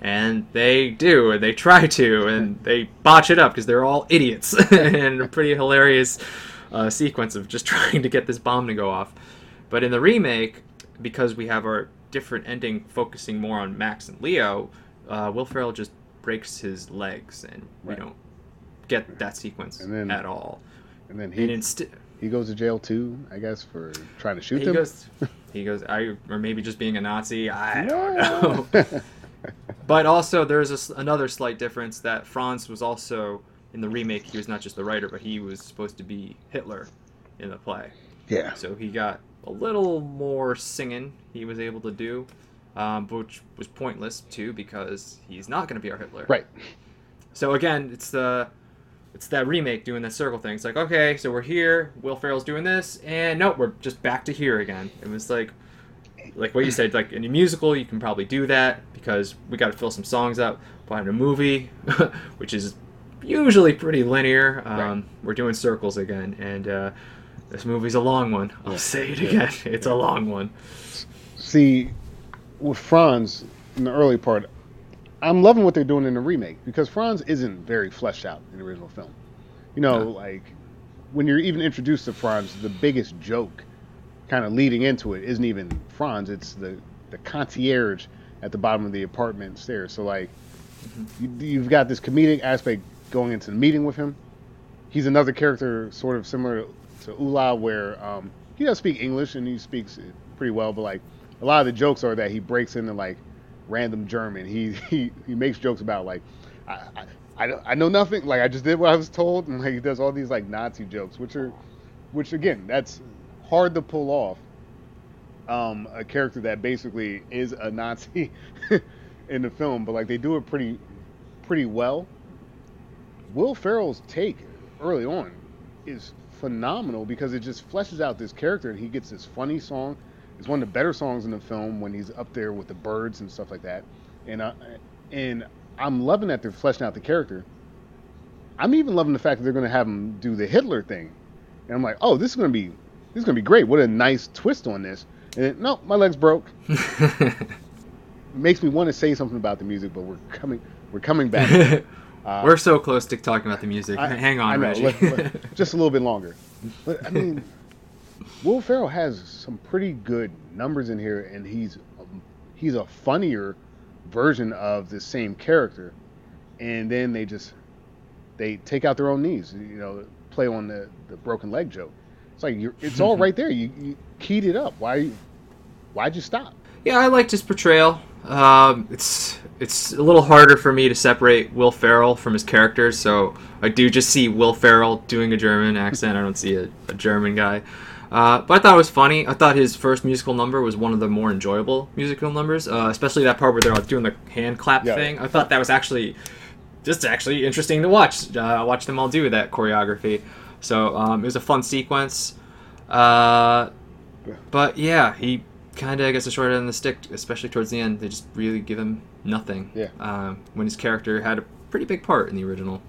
and they do, and they try to, and <laughs> they botch it up because they're all idiots, <laughs> and a pretty hilarious uh, sequence of just <laughs> trying to get this bomb to go off. But in the remake, because we have our different ending focusing more on Max and Leo, uh, Will Ferrell just breaks his legs, and we Right. don't get that sequence then- at all. and then And he he goes to jail too i guess for trying to shoot he them goes, he goes, I or maybe just being a Nazi. I don't know. But also, there's a another slight difference that Franz was also in the remake. He was not just the writer, but he was supposed to be Hitler in the play. yeah So he got a little more singing he was able to do, um, which was pointless too because he's not going to be our Hitler. right So again, it's the it's that remake doing that circle thing. It's like, okay, so we're here, Will Ferrell's doing this, and nope, we're just back to here again. It was like like what you said, like in a musical you can probably do that because we gotta fill some songs up. But in a movie, <laughs> which is usually pretty linear, um, Right. we're doing circles again. And uh, This movie's a long one. I'll say it again. <laughs> It's a long one. See, with Franz in the early part, I'm loving what they're doing in the remake because Franz isn't very fleshed out in the original film. You know, No. like when you're even introduced to Franz, the biggest joke kind of leading into it isn't even Franz, it's the, the concierge at the bottom of the apartment stairs. So, like, you, you've got this comedic aspect going into the meeting with him. He's another character sort of similar to Ulla, where um, he does speak English and he speaks pretty well, but like a lot of the jokes are that he breaks into like random German. He <laughs> he, he makes jokes about like I I I know nothing. Like I just did what I was told, and like he does all these like Nazi jokes, which are which again that's hard to pull off. Um, a character that basically is a Nazi <laughs> in the film, but like they do it pretty pretty well. Will Ferrell's take early on is phenomenal because it just fleshes out this character and he gets this funny song. It's one of the better songs in the film when he's up there with the birds and stuff like that. And uh, and I'm loving that they're fleshing out the character. I'm even loving the fact that they're going to have him do the Hitler thing. And I'm like, oh, this is going to be this is going to be great. What a nice twist on this. And then, no, my legs broke. <laughs> Makes me want to say something about the music, but we're coming we're coming back. <laughs> Uh, We're so close to talking about the music. I- Hang on, know, Reggie. let- let- <laughs> just a little bit longer. But I mean, Will Ferrell has some pretty good numbers in here, and he's um, he's a funnier version of the same character. And then they just they take out their own knees, you know, play on the, the broken leg joke. It's like you're, it's all <laughs> right there. You, you keyed it up. Why why'd you stop? Yeah, I liked his portrayal. Um, it's it's a little harder for me to separate Will Ferrell from his characters, so I do just see Will Ferrell doing a German accent. I don't see a, a German guy. Uh, but I thought it was funny. I thought his first musical number was one of the more enjoyable musical numbers, uh, especially that part where they're doing the hand clap Yeah. thing. I thought that was actually just actually interesting to watch. Uh, watch them all do that choreography. So um, it was a fun sequence. Uh, but yeah, he kind of gets the short end of the stick, especially towards the end. They just really give him nothing. Yeah. Um, when his character had a pretty big part in the original.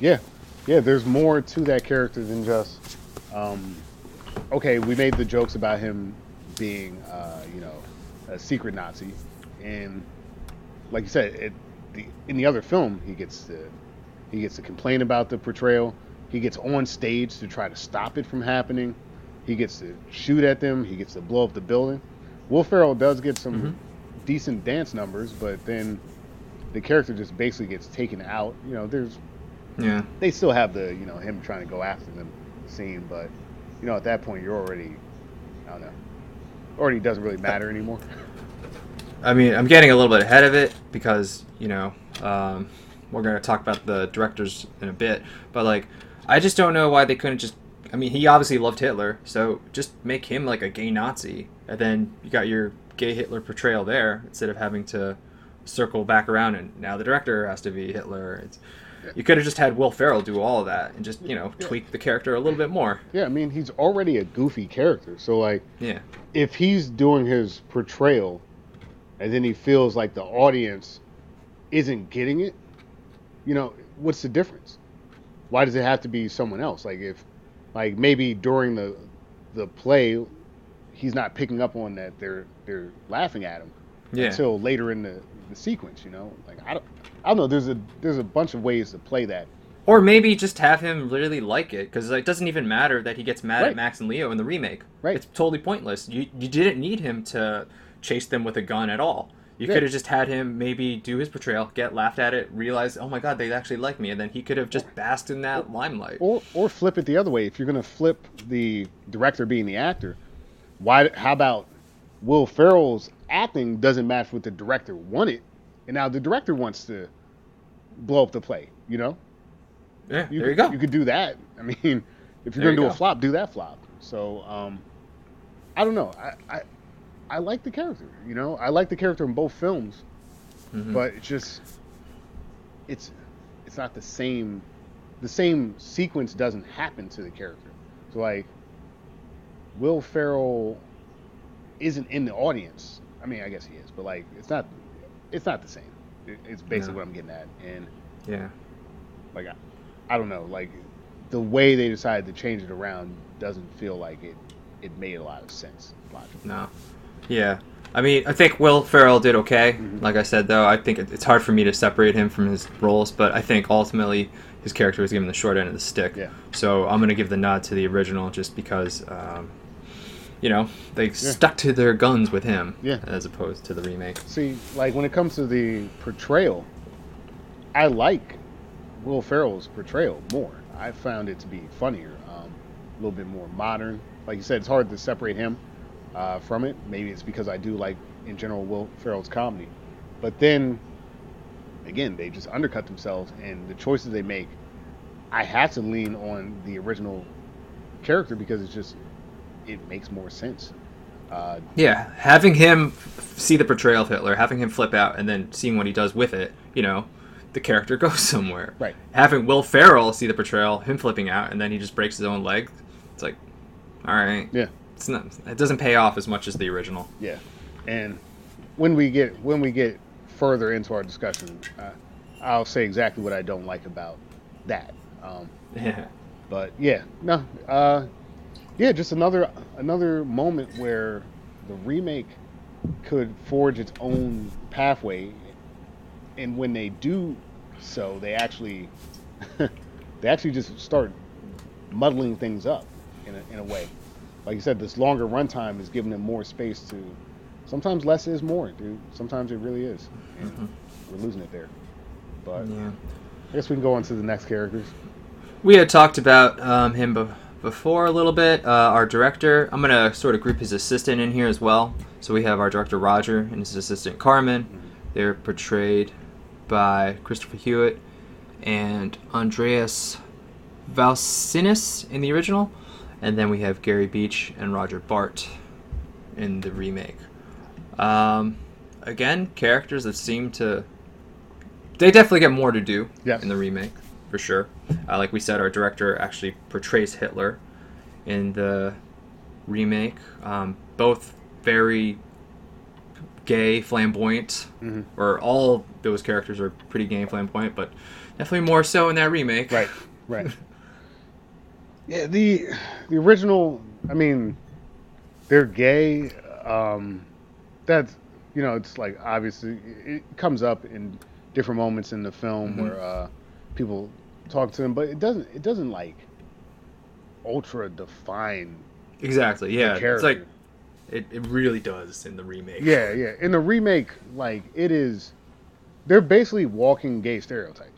Yeah, yeah. There's more to that character than just, um, okay, we made the jokes about him being, uh, you know, a secret Nazi, and like you said, it, the, in the other film, he gets to he gets to complain about the portrayal. He gets on stage to try to stop it from happening. He gets to shoot at them. He gets to blow up the building. Will Ferrell does get some Mhm. decent dance numbers, but then the character just basically gets taken out. You know, there's Yeah. they still have the you know him trying to go after them scene, but you know at that point you're already I don't know, already doesn't really matter anymore. <laughs> I mean, I'm getting a little bit ahead of it because you know um, we're gonna talk about the directors in a bit, but like I just don't know why they couldn't just. I mean, he obviously loved Hitler, so just make him like a gay Nazi, and then you got your gay Hitler portrayal there instead of having to circle back around and now the director has to be Hitler. It's, you could have just had Will Ferrell do all of that and just you know Yeah. tweak the character a little bit more. yeah, I mean he's already a goofy character, so like Yeah. if he's doing his portrayal, and then he feels like the audience isn't getting it, you know what's the difference? Why does it have to be someone else? Like if, like maybe during the the play, he's not picking up on that they're they're laughing at him. Yeah. until later in the, the sequence. You know, like I don't, I don't know. There's a there's a bunch of ways to play that. Or maybe just have him really like it, because it doesn't even matter that he gets mad Right. at Max and Leo in the remake. Right. It's totally pointless. You you didn't need him to chase them with a gun at all. You Yeah. could have just had him maybe do his portrayal, get laughed at it, realize, oh my god, they actually like me, and then he could have just basked in that limelight. Or or flip it the other way. If you're gonna flip the director being the actor, why? How about Will Ferrell's acting doesn't match what the director wanted, and now the director wants to blow up the play. You know, Yeah, you there you could, go. You could do that. <laughs> I mean, if you're There gonna you do a flop, do that flop. So, um, I don't know. I, I I like the character. You know, I like the character in both films. Mhm. but it's just it's it's not the same the same sequence doesn't happen to the character so like will ferrell isn't in the audience i mean i guess he is but like it's not it's not the same it's basically what i'm getting at and yeah. like I, I don't know like the way they decided to change it around doesn't feel like it it made a lot of sense. Logically. No. Yeah. I mean, I think Will Ferrell did okay. Mhm. Like I said, though, I think it- it's hard for me to separate him from his roles, but I think ultimately his character was given the short end of the stick. Yeah. So I'm going to give the nod to the original just because, um, you know, they stuck to their guns with him Yeah. as opposed to the remake. See, like when it comes to the portrayal, I like Will Ferrell's portrayal more. I found it to be funnier, um, a little bit more modern. Like you said, it's hard to separate him uh, from it. Maybe it's because I do like, in general, Will Ferrell's comedy. But then, again, they just undercut themselves, and the choices they make, I have to lean on the original character because it's just, it makes more sense. Uh, Yeah, having him see the portrayal of Hitler, having him flip out, and then seeing what he does with it, you know, the character <laughs> goes somewhere. Right. Having Will Ferrell see the portrayal, him flipping out, and then he just breaks his own leg. It's like, all right. yeah. It's not. It doesn't pay off as much as the original. Yeah, and when we get when we get further into our discussion, uh, I'll say exactly what I don't like about that. Um, Yeah. but yeah, no, uh, yeah, just another another moment where the remake could forge its own pathway, and when they do so, they actually <laughs> they actually just start muddling things up in a, in a way. Like you said, this longer runtime is giving them more space to. Sometimes less is more, dude. Sometimes it really is, Mhm. we're losing it there. But Yeah. I guess we can go on to the next characters. We had talked about um, him be- before a little bit. Uh, our director. I'm gonna sort of group his assistant in here as well. So we have our director Roger and his assistant Carmen. They're portrayed by Christopher Hewitt and Andreas Voutsinas in the original, and then we have Gary Beach and Roger Bart in the remake. Um, again, characters that seem to they definitely get more to do Yes. in the remake for sure. Uh, like we said, our director actually portrays Hitler in the remake. Um, both very gay, flamboyant, Mhm. or all those characters are pretty gay and flamboyant, but definitely more so in that remake. Right, right. <laughs> yeah, the the original. I mean, they're gay. Um, that's you know, it's like obviously it comes up in different moments in the film Mhm. where uh, people talk to them, but it doesn't. It doesn't like ultra define Exactly. Yeah. It's like it, it really does in the remake. yeah, yeah. In the remake, like it is, they're basically walking gay stereotypes.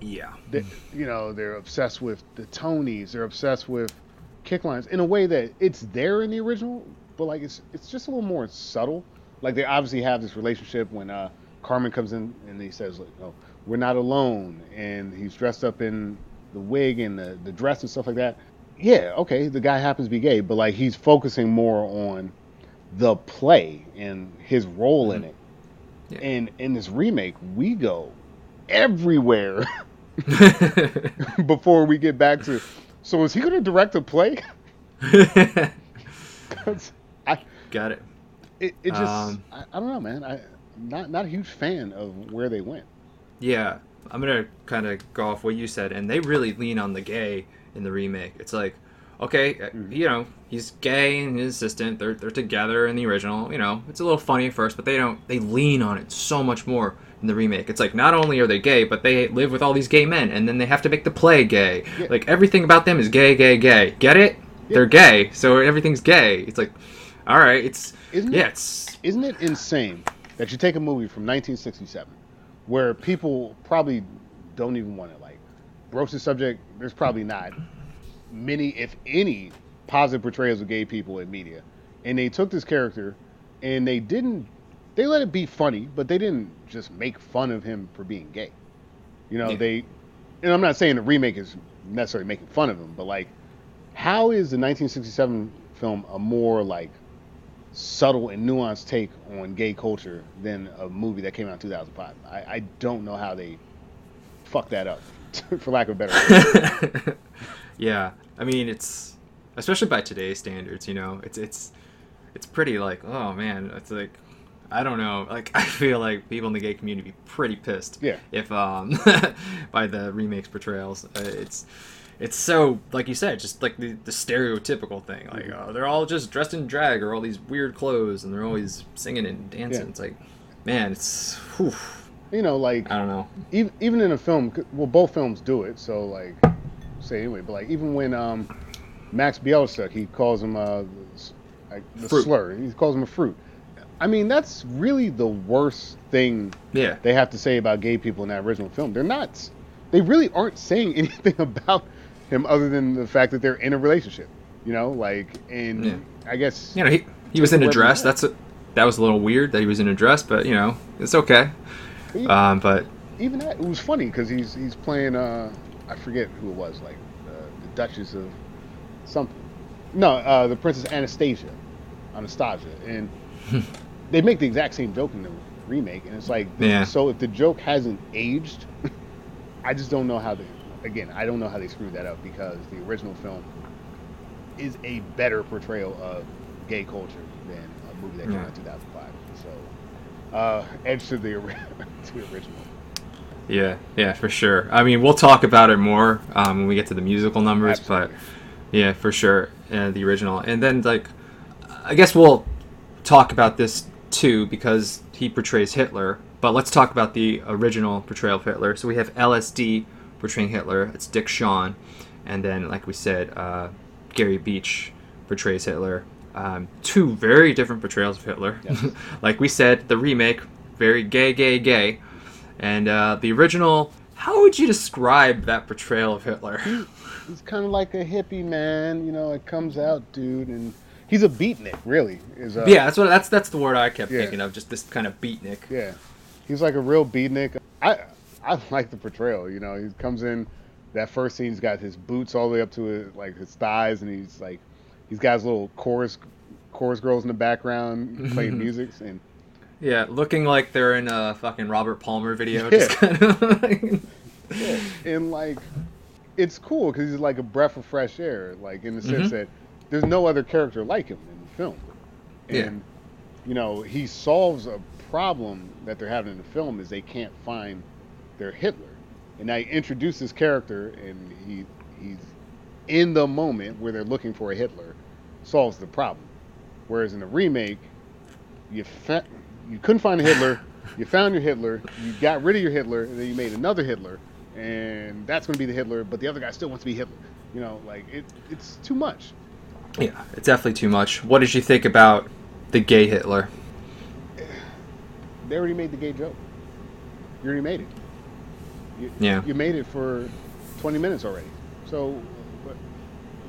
Yeah. they, you know they're obsessed with the Tonys. They're obsessed with kick lines in a way that it's there in the original, but like it's it's just a little more subtle. Like they obviously have this relationship when uh, Carmen comes in and he says, like, "Oh, we're not alone," and he's dressed up in the wig and the the dress and stuff like that. Yeah, okay, the guy happens to be gay, but like he's focusing more on the play and his role in it. Yeah. And in this remake, we go everywhere <laughs> before we get back to. So is he going to direct a play? <laughs> I, Got it. it, it just Um, I, I don't know, man. I not not a huge fan of where they went. Yeah, I'm gonna kind of go off what you said, and they really lean on the gay in the remake. It's like, okay, uh, Mhm. you know, he's gay and his assistant. They're they're together in the original. You know, it's a little funny at first, but they don't. They lean on it so much more in the remake. It's like not only are they gay, but they live with all these gay men, and then they have to make the play gay. Yeah. Like everything about them is gay, gay, gay. Get it? They're gay, so everything's gay. It's like, all right, it's Isn't yeah, it? it's Isn't it insane that you take a movie from 1967 where people probably don't even want to like broach the subject? There's probably not many, if any, positive portrayals of gay people in media, and they took this character and they didn't. They let it be funny, but they didn't just make fun of him for being gay. You know, Yeah. they. And I'm not saying the remake is necessarily making fun of him, but like, how is the 1967 film a more like subtle and nuanced take on gay culture than a movie that came out in 2005. I, I don't know how they fucked that up, <laughs> for lack of a better word. <laughs> yeah, I mean it's especially by today's standards, you know, it's it's it's pretty like oh man, it's like I don't know, <laughs> like I feel like people in the gay community be pretty pissed Yeah. if um <laughs> by the remakes portrayals. Uh, it's it's so like you said, just like the, the stereotypical thing. Like oh, they're all just dressed in drag or all these weird clothes, and they're always singing and dancing. Yeah. It's like, man, it's whew, You know, like I don't know. even even in a film, well, both films do it. So like, say anyway, but like even when um, Max Bielsa, he calls him uh, like the Fruit. slur. He calls him a fruit. I mean, that's really the worst thing Yeah, they have to say about gay people in that original film. They're not. They really aren't saying <laughs> anything about him other than the fact that they're in a relationship. You know, like, and Yeah. I guess you know he he was in a dress. That's a, that was a little weird that he was in a dress, but you know it's okay. Um, but even that it was funny because he's he's playing uh I forget who it was like uh, the Duchess of something. No uh the Princess Anastasia Anastasia and <laughs> they make the exact same joke in the remake and it's like Yeah. so if the joke hasn't aged <laughs> I just don't know how they again I don't know how they screwed that up because the original film is a better portrayal of gay culture than a movie that came out in 2005 so uh edge to the, <laughs> to the original yeah, yeah, for sure. I mean, we'll talk about it more um, when we get to the musical numbers, Absolutely. but yeah, for sure, uh, the original. And then like, I guess we'll talk about this too because he portrays Hitler. But let's talk about the original portrayal of Hitler. So we have LSD portraying Hitler. It's Dick Shawn, and then like we said, uh, Gary Beach portrays Hitler. Um, two very different portrayals of Hitler. Yes. <laughs> like we said, the remake very gay, gay, gay, and uh, the original. How would you describe that portrayal of Hitler? he's kind of like a hippie man, you know. It comes out, dude, and he's a beatnik, really. Is uh, yeah, that's what that's that's the word I kept Yeah. thinking of. Just this kind of beatnik. yeah. He's like a real beatnik. I I <laughs> like the portrayal. You know, he comes in that first scene. He's got his boots all the way up to his, like his thighs, and he's like, he's got his little chorus chorus girls in the background playing <laughs> music, and Yeah, looking like they're in a fucking Robert Palmer video. Yeah. Just kind of. <laughs> Like, Yeah, and like it's cool because he's like a breath of fresh air, like in the sense Mhm. that there's no other character like him in the film. Yeah. And you know, he solves a problem that they're having in the film is they can't find their Hitler. And I introduce this character and he he's in the moment where they're looking for a Hitler, solves the problem. Whereas in the remake, you fa- you couldn't find a Hitler, you found your Hitler, you got rid of your Hitler, and then you made another Hitler, and that's going to be the Hitler, but the other guy still wants to be Hitler. You know, like it, it's too much. yeah, it's definitely too much. What did you think about the gay Hitler? They already made the gay joke. You already made it. You, Yeah. You made it for 20 minutes already. So, what,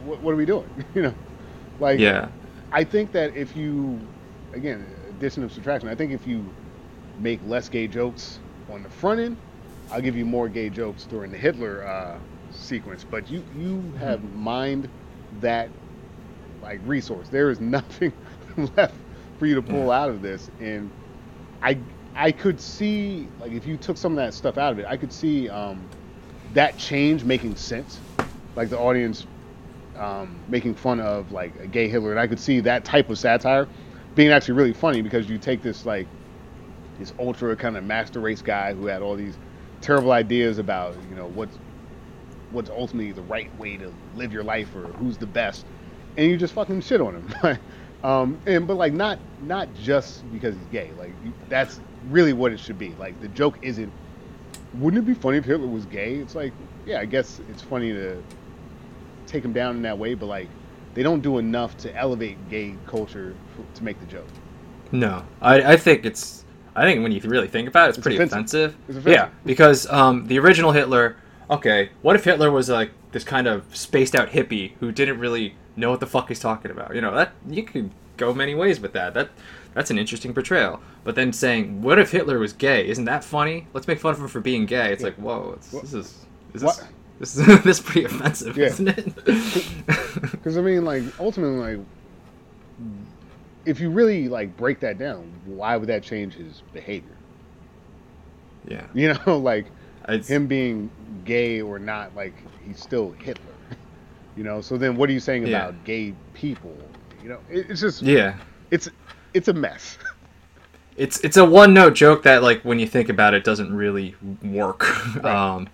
what, what are we doing? <laughs> you know, like Yeah, I think that if you, again, addition of subtraction, I think if you make less gay jokes on the front end, I'll give you more gay jokes during the Hitler uh, sequence. But you you have mined that like resource. There is <laughs> nothing left for you to pull out of this, and I I could see like if you took some of that stuff out of it, I could see um, that change making sense. Like the audience um, making fun of like a gay Hitler, and I could see that type of satire being actually really funny because you take this like this ultra kind of master race guy who had all these terrible ideas about you know what's what's ultimately the right way to live your life or who's the best, and you just fucking shit on him. <laughs> um, and but like not not just because he's gay. Like that's really what it should be. Like the joke isn't. Wouldn't it be funny if Hitler was gay? It's like, yeah, I guess it's funny to take him down in that way, but like they don't do enough to elevate gay culture f- to make the joke. no, I I think it's. I think when you really think about it, it's, It's pretty offensive. offensive. It's offensive. Yeah, because um, the original Hitler. Okay, what if Hitler was like this kind of spaced out hippie who didn't really know what the fuck he's talking about? You know that you could go many ways with that. That that's an interesting portrayal. But then saying, what if Hitler was gay? Isn't that funny? Let's make fun of him for being gay. It's like, whoa, it's, this is is what- this this is <laughs> this is pretty offensive, Yeah. isn't it? <laughs> Because I mean, like ultimately, like if you really like break that down, why would that change his behavior? yeah, You know, <laughs> like it's, him being gay or not, like he's still Hitler. You know, so then what are you saying Yeah. about gay people? You know, it, it's just yeah. it's it's a mess. it's it's a one note joke that like when you think about it doesn't really work Right. um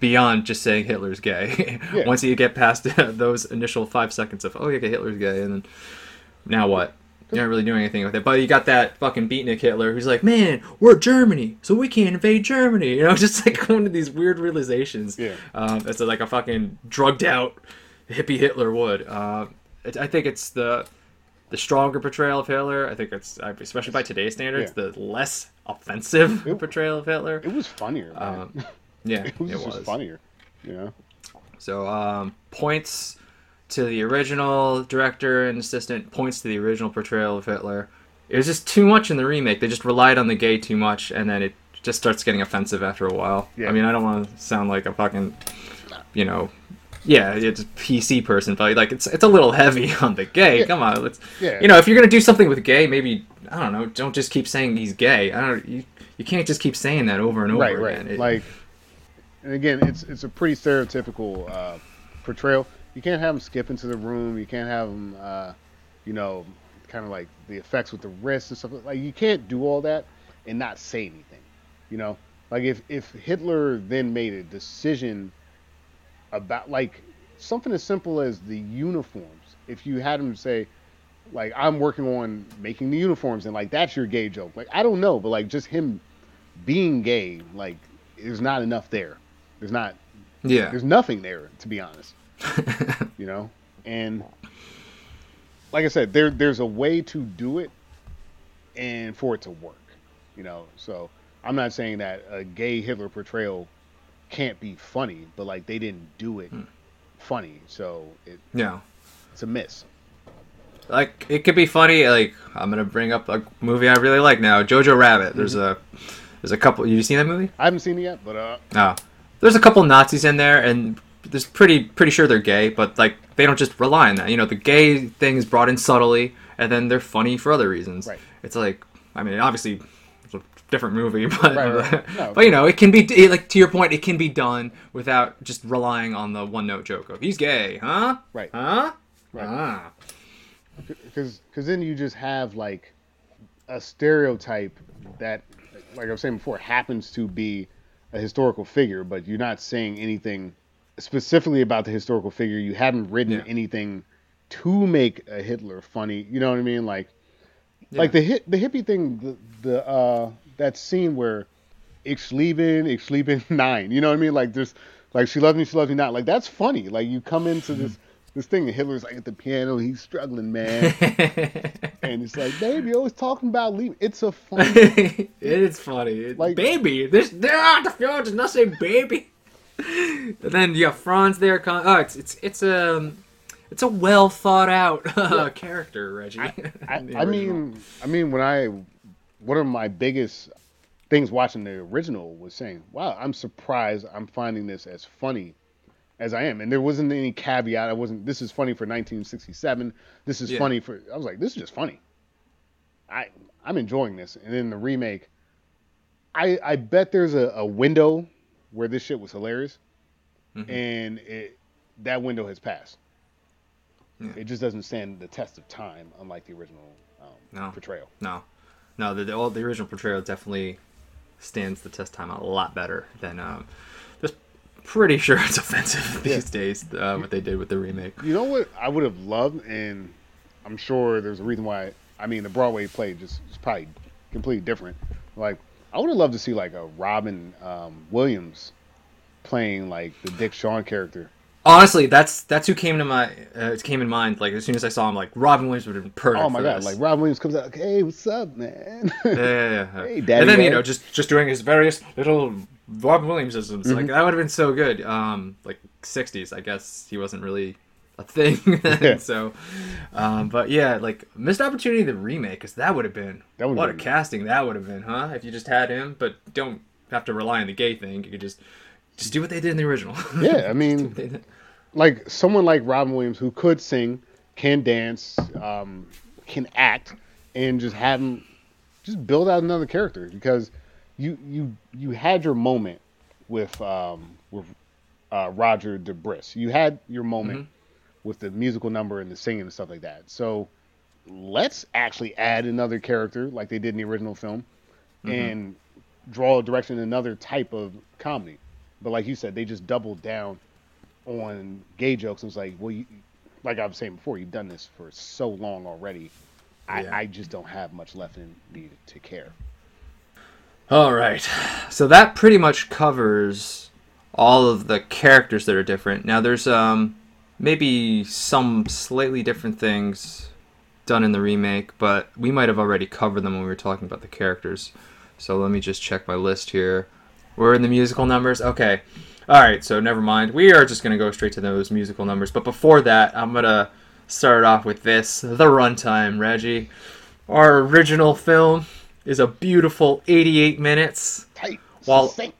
beyond just saying Hitler's gay. <laughs> Yeah. Once you get past <laughs> those initial five seconds of oh yeah, okay, Hitler's gay, and then now what? You're not really doing anything with it. But you got that fucking beatnik Hitler who's like, man, we're Germany, so we can't invade Germany. <laughs> You know, just like one of these weird realizations. Yeah. Um, it's like a fucking drugged out hippie Hitler would. Uh, it, I think it's the the stronger portrayal of Hitler. I think it's especially by today's standards, Yeah. the less offensive It- portrayal of Hitler. It was funnier. Man. Um, yeah, <laughs> it was it was. funnier. Yeah. So um, points to the original director and assistant. Points to the original portrayal of Hitler. It was just too much in the remake. They just relied on the gay too much, and then it just starts getting offensive after a while. Yeah. I mean, I don't want to sound like a fucking, you know, yeah, it's a PC person, but like it's it's a little heavy <laughs> on the gay. Yeah. Come on, let's. Yeah. You know, if you're gonna do something with gay, maybe I don't know. Don't just keep saying he's gay. I don't. You, you can't just keep saying that over and over right, right. again. It- like, and again, it's it's a pretty stereotypical uh, portrayal. You can't have them skip into the room. You can't have them, uh, you know, kind of like the effects with the wrists and stuff. Like, you can't do all that and not say anything. You know, like if if Hitler then made a decision about like something as simple as the uniforms. If you had him say, like, I'm working on making the uniforms, and like that's your gay joke. Like, I don't know, but like just him being gay, like, there's not enough there. There's not. yeah. There's nothing there, to be honest. <laughs> You know, and like I said, there there's a way to do it, and for it to work. You know, so I'm not saying that a gay Hitler portrayal can't be funny, but like they didn't do it funny, so it, yeah. it's a miss. like it could be funny like i'm gonna bring up a movie i really like now jojo rabbit there's a there's a couple you seen that movie I haven't seen it yet, but uh, oh there's a couple nazis in there and there's pretty pretty sure they're gay but like they don't just rely on that you know the gay thing is brought in subtly and then they're funny for other reasons Right. it's like i mean obviously it's a different movie <laughs> but Right, right. <laughs> No. but you know it can be it, like to your point it can be done without just relying on the one note joke of he's gay huh Right. huh Right. ah. because because then you just have like a stereotype that like i was saying before happens to be a historical figure but you're not saying anything specifically about the historical figure. You haven't written Yeah. anything to make a hitler funny. You know what i mean? Like like the hit the hippie thing the, the uh that scene where ich lieben ich lieben nine you know what i mean? Like there's like she loves me she loves me not. Like that's funny. Like you come into this this thing and hitler's like at the piano he's struggling man <laughs> and it's like, baby, always talking about leaving. It's a <laughs> funny it is funny. It's Like- baby, this there are the film does not say baby. <laughs> and then you got Franz there. Oh, it's it's it's a it's a well thought out uh, character, Reggie. I, The I mean, I mean, when I one of my biggest things watching the original was saying, "Wow, I'm surprised I'm finding this as funny as I am." And there wasn't any caveat. I wasn't. This is funny for 1967. This is Yeah. funny for. I was like, this is just funny. I I'm enjoying this. And then the remake, I I bet there's a, a window where this shit was hilarious, Mhm. and it that window has passed. Yeah. It just doesn't stand the test of time, unlike the original um, No. portrayal. no, no, the the, the original portrayal definitely stands the test time a lot better than. Um, pretty sure it's offensive Yeah. these days uh, what they did with the remake. You know what I would have loved, and I'm sure there's a reason why. I mean, the Broadway play just is probably completely different. Like, I would have loved to see like a Robin um, Williams playing like the Dick Shawn character. Honestly, that's that's who came to my uh, it came in mind. Like as soon as I saw him, like Robin Williams would have been perfect. Oh my god! this. Like Robin Williams comes out, like, "Hey, what's up, man?" yeah, yeah, yeah. <laughs> Hey, Daddy and then you know, just just doing his various little Robin Williamsisms, like Mm-hmm. that would have been so good. Um, like '60s, I guess he wasn't really a thing <laughs> Yeah. so. Um, but yeah, like missed opportunity to remake, because that would have been That what a been- casting that would have been, huh? If you just had him, but don't have to rely on the gay thing. You could just just do what they did in the original. <laughs> yeah, I mean, like someone like Robin Williams who could sing, can dance, um, can act, and just have him just build out another character because you you you had your moment with um, with uh, Roger De Bris. You had your moment with the musical number and the singing and stuff like that. So let's actually add another character like they did in the original film and draw a direction in another type of comedy. But like you said, they just doubled down on gay jokes. And was like, well, you, like I was saying before, you've done this for so long already. I, I just don't have much left in me to care. All right. So that pretty much covers all of the characters that are different. Now there's um maybe some slightly different things done in the remake, but we might have already covered them when we were talking about the characters. So let me just check my list here. We're in the musical numbers. Okay. All right, so never mind. We are just going to go straight to those musical numbers. But before that, I'm going to start off with this, the runtime, Reggie. Our original film is a beautiful 88 minutes. Tight. Succinct.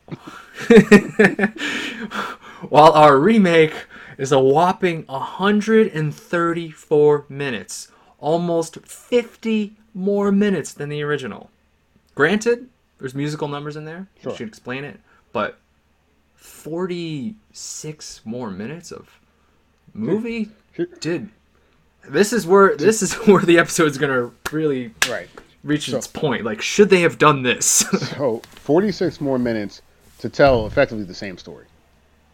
<laughs> while our remake is a whopping 134 minutes, almost 50 more minutes than the original. Granted, there's musical numbers in there. Sure. Should explain it, but 46 more minutes of movie did this is where this is <laughs> where the episode's gonna really right. Reach So- its point like should they have done this <laughs> So 46 more minutes to tell effectively the same story,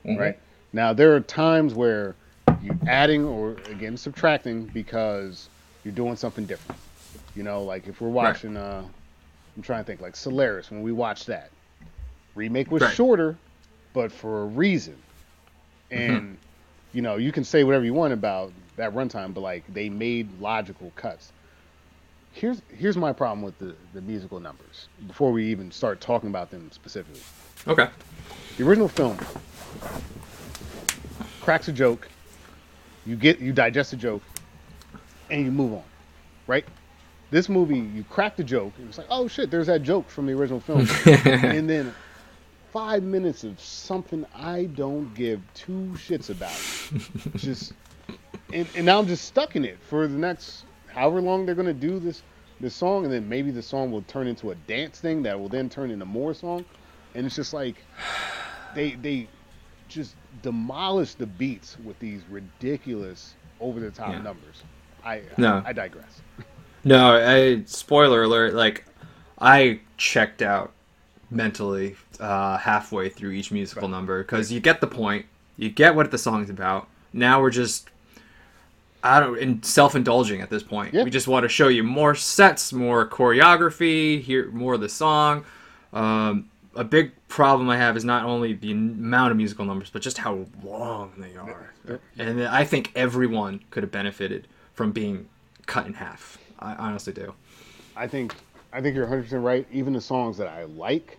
right? Now there are times where you're adding or again subtracting because you're doing something different. You know, like if we're watching, uh, I'm trying to think, like Solaris when we watched that remake was Right. shorter, but for a reason. And you know, you can say whatever you want about that runtime, but like they made logical cuts. Here's here's my problem with the, the musical numbers before we even start talking about them specifically. okay The original film cracks a joke, you get you digest a joke, and you move on, right? This movie, you crack the joke, and it's like, oh shit, there's that joke from the original film, <laughs> and then five minutes of something I don't give two shits about, <laughs> just, and, and now I'm just stuck in it for the next however long they're gonna do this this song, and then maybe the song will turn into a dance thing that will then turn into more song, and it's just like they they just demolish the beats with these ridiculous over the top Yeah. numbers. I, No. I I digress. <laughs> No, I spoiler alert. Like, I checked out mentally uh, halfway through each musical number because you get the point, you get what the song's about. Now we're just, I don't, in self-indulging at this point. Yeah. We just want to show you more sets, more choreography, hear more of the song. Um, a big problem I have is not only the amount of musical numbers, but just how long they are. Yep. And I think everyone could have benefited from being cut in half. I honestly do. I think I think you're 100 percent right. Even the songs that I like,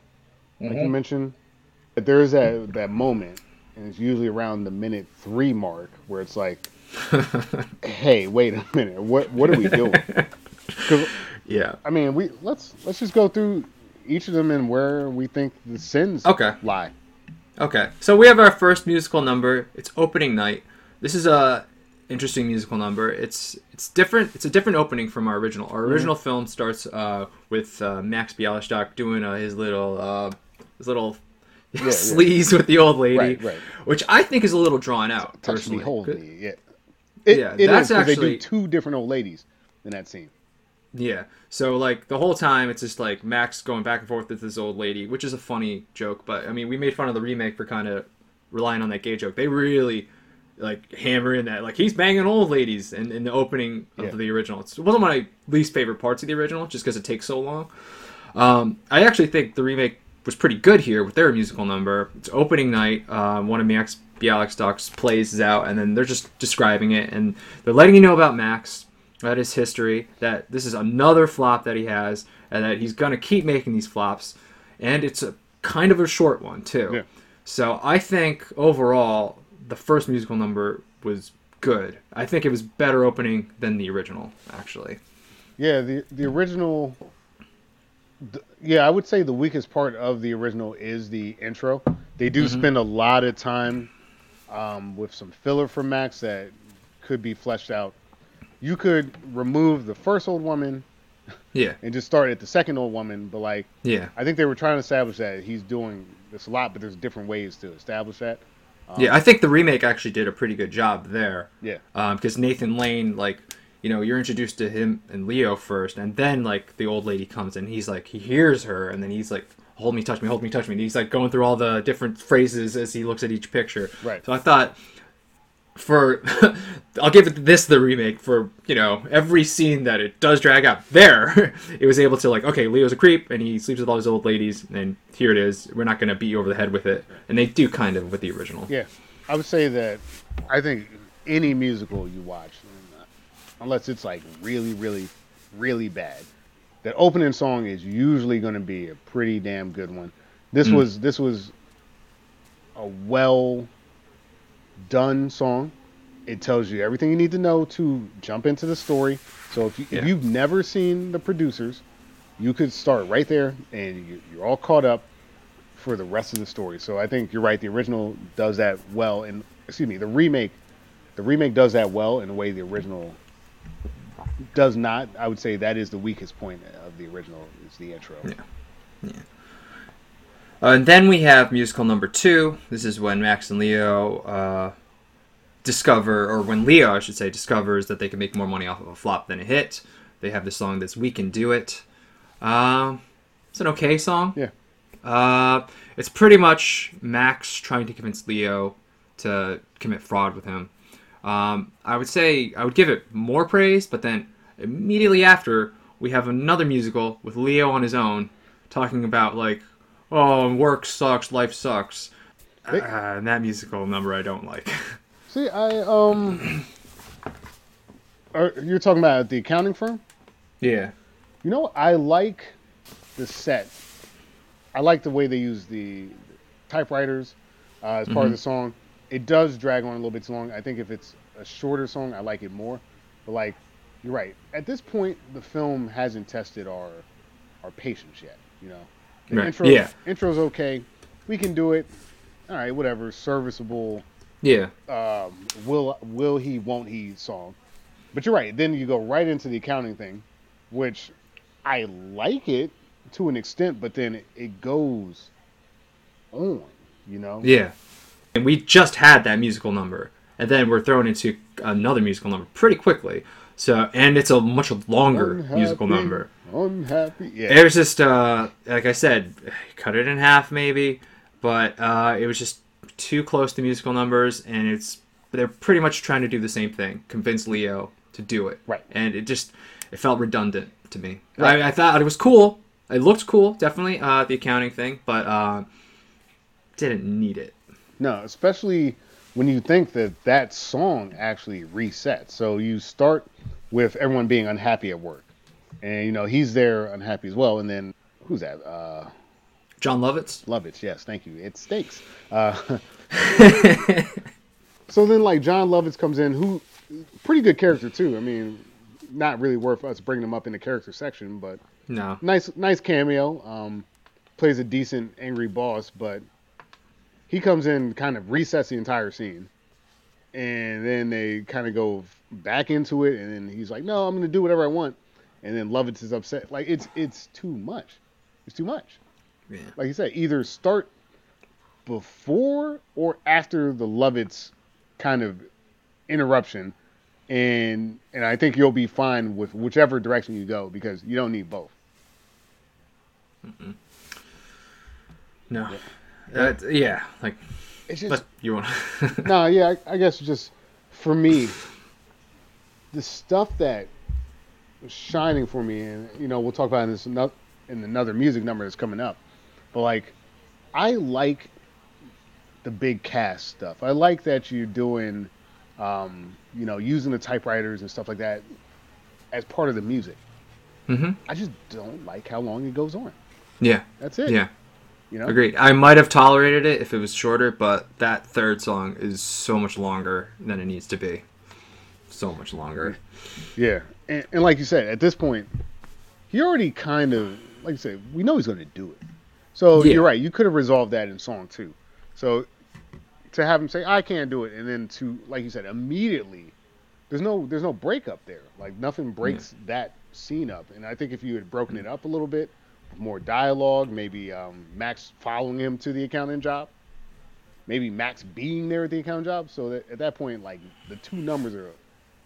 like Mm-hmm. you mentioned, but there is that that moment, and it's usually around the minute three mark where it's like, <laughs> hey, wait a minute, what what are we doing? <laughs> Yeah. I mean, we let's let's just go through each of them and where we think the sins Okay. lie. Okay. So we have our first musical number. It's opening night. This is a interesting musical number. It's it's different. It's a different opening from our original. Our original film starts uh, with uh, Max Bialystock doing uh, his little uh, his little yeah. <laughs> sleaze with the old lady, Right, right. which I think is a little drawn out. Touch me, personally. hold Good- me, yeah. It, Yeah, it that's is, 'cause they actually- do two different old ladies in that scene. Yeah. So like the whole time it's just like Max going back and forth with this old lady, which is a funny joke, but I mean we made fun of the remake for kind of relying on that gay joke. They really like hammer in that like he's banging old ladies in, in the opening of Yeah. the original. It's, it wasn't my least favorite parts of the original just because it takes so long. Um, I actually think the remake was pretty good here with their musical number. It's opening night. Um, one of Max Bialystock's plays is out, and then they're just describing it, and they're letting you know about Max, about his history, that this is another flop that he has, and that he's gonna keep making these flops, and it's a kind of a short one too. Yeah. So I think overall the first musical number was good. I think it was better opening than the original, actually. Yeah, the the original. th- Yeah, I would say the weakest part of the original is the intro. They do Mm-hmm. spend a lot of time um, with some filler for Max that could be fleshed out. You could remove the first old woman Yeah. and just start at the second old woman, but like Yeah. I think they were trying to establish that he's doing this a lot, but there's different ways to establish that. Yeah, I think the remake actually did a pretty good job there. Yeah, because Nathan Lane, like, you know, you're introduced to him and Leo first, and then like the old lady comes and he's like, he hears her, and then he's like hold me, touch me, hold me, touch me. And he's like going through all the different phrases as he looks at each picture. Right. So I thought for <laughs> I'll give this the remake for you know every scene that it does drag out there <laughs> it was able to like okay Leo's a creep and he sleeps with all these old ladies and here it is we're not going to beat you over the head with it and they do kind of with the original Yeah, I would say that I think any musical you watch, unless it's like really, really, really bad, that opening song is usually going to be a pretty damn good one. This Mm. was this was a well done song. It tells you everything you need to know to jump into the story. So if, you, Yeah. if you've never seen the producers, you could start right there and you, you're all caught up for the rest of the story. So I think you're right. The original does that well, and excuse me, the remake, the remake does that well in a way the original does not. I would say that is the weakest point of the original is the intro. Yeah. Uh, and then we have musical number two. This is when Max and Leo uh, discover, or when Leo, I should say, discovers that they can make more money off of a flop than a hit. They have the song that's "We Can Do It." Um, it's an okay song. Yeah. Uh, it's pretty much Max trying to convince Leo to commit fraud with him. Um, I would say I would give it more praise, but then immediately after we have another musical with Leo on his own, talking about like, oh, work sucks, life sucks. Uh, and that musical number I don't like. <laughs> See, I um, <clears throat> are, you're talking about the accounting firm. yeah. You know, I like the set. I like the way they use the typewriters uh, as part of the song. It does drag on a little bit too long. I think if it's a shorter song, I like it more. But like, you're right. At this point, the film hasn't tested our our patience yet. You know, the Right. intro Yeah. intro's okay. We can do it. All right, whatever. Serviceable. Yeah. Um, will will he? Won't he? Song. But you're right. Then you go right into the accounting thing, which I like it to an extent, but then it, it goes on. You know. Yeah. And we just had that musical number, and then we're thrown into another musical number pretty quickly. So, and it's a much longer musical number. Unhappy. Yeah. It was just, uh, like I said, cut it in half maybe, but uh, it was just too close to musical numbers, and it's they're pretty much trying to do the same thing, convince Leo to do it. Right. And it just it felt redundant to me. Right. I, I thought it was cool. It looked cool, definitely, uh, the accounting thing, but uh, didn't need it. No, especially when you think that that song actually resets. So you start with everyone being unhappy at work, and you know he's there unhappy as well. And then who's that? Uh, Jon Lovitz. Lovitz. Yes, thank you. It stakes. Uh, <laughs> so then, like Jon Lovitz comes in, who pretty good character too. I mean, not really worth us bringing him up in the character section, but No. nice nice cameo. Um, plays a decent angry boss, but he comes in kind of resets the entire scene, and then they kind of go back into it, and then he's like, "No, I'm gonna do whatever I want," and then Lovitz is upset. Like it's it's too much. It's too much. Yeah. Like you said, either start before or after the Lovitz kind of interruption. And and I think you'll be fine with whichever direction you go because you don't need both. No. Uh, yeah. Like, It's just but you want. <laughs> no, yeah, I, I guess just for me, the stuff that was shining for me, and you know, we'll talk about in this in another music number that's coming up. But like, I like the big cast stuff. I like that you're doing, um, you know, using the typewriters and stuff like that as part of the music. Mm-hmm. I just don't like how long it goes on. Yeah. That's it. Yeah. You know. Agreed. I might have tolerated it if it was shorter, but that third song is so much longer than it needs to be. So much longer. Yeah, and, and like you said, at this point, he already kind of, like you said, we know he's going to do it. So Yeah. you're right. You could have resolved that in song two. So to have him say, "I can't do it," and then to, like you said, immediately, there's no there's no breakup there. Like nothing breaks that scene up. And I think if you had broken it up a little bit, more dialogue, maybe um, Max following him to the accounting job, maybe Max being there at the accounting job. So that at that point, like the two numbers are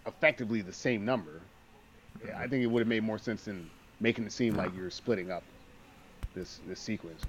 effectively the same number. Yeah, I think it would have made more sense than making it seem like you're splitting up. this this sequence.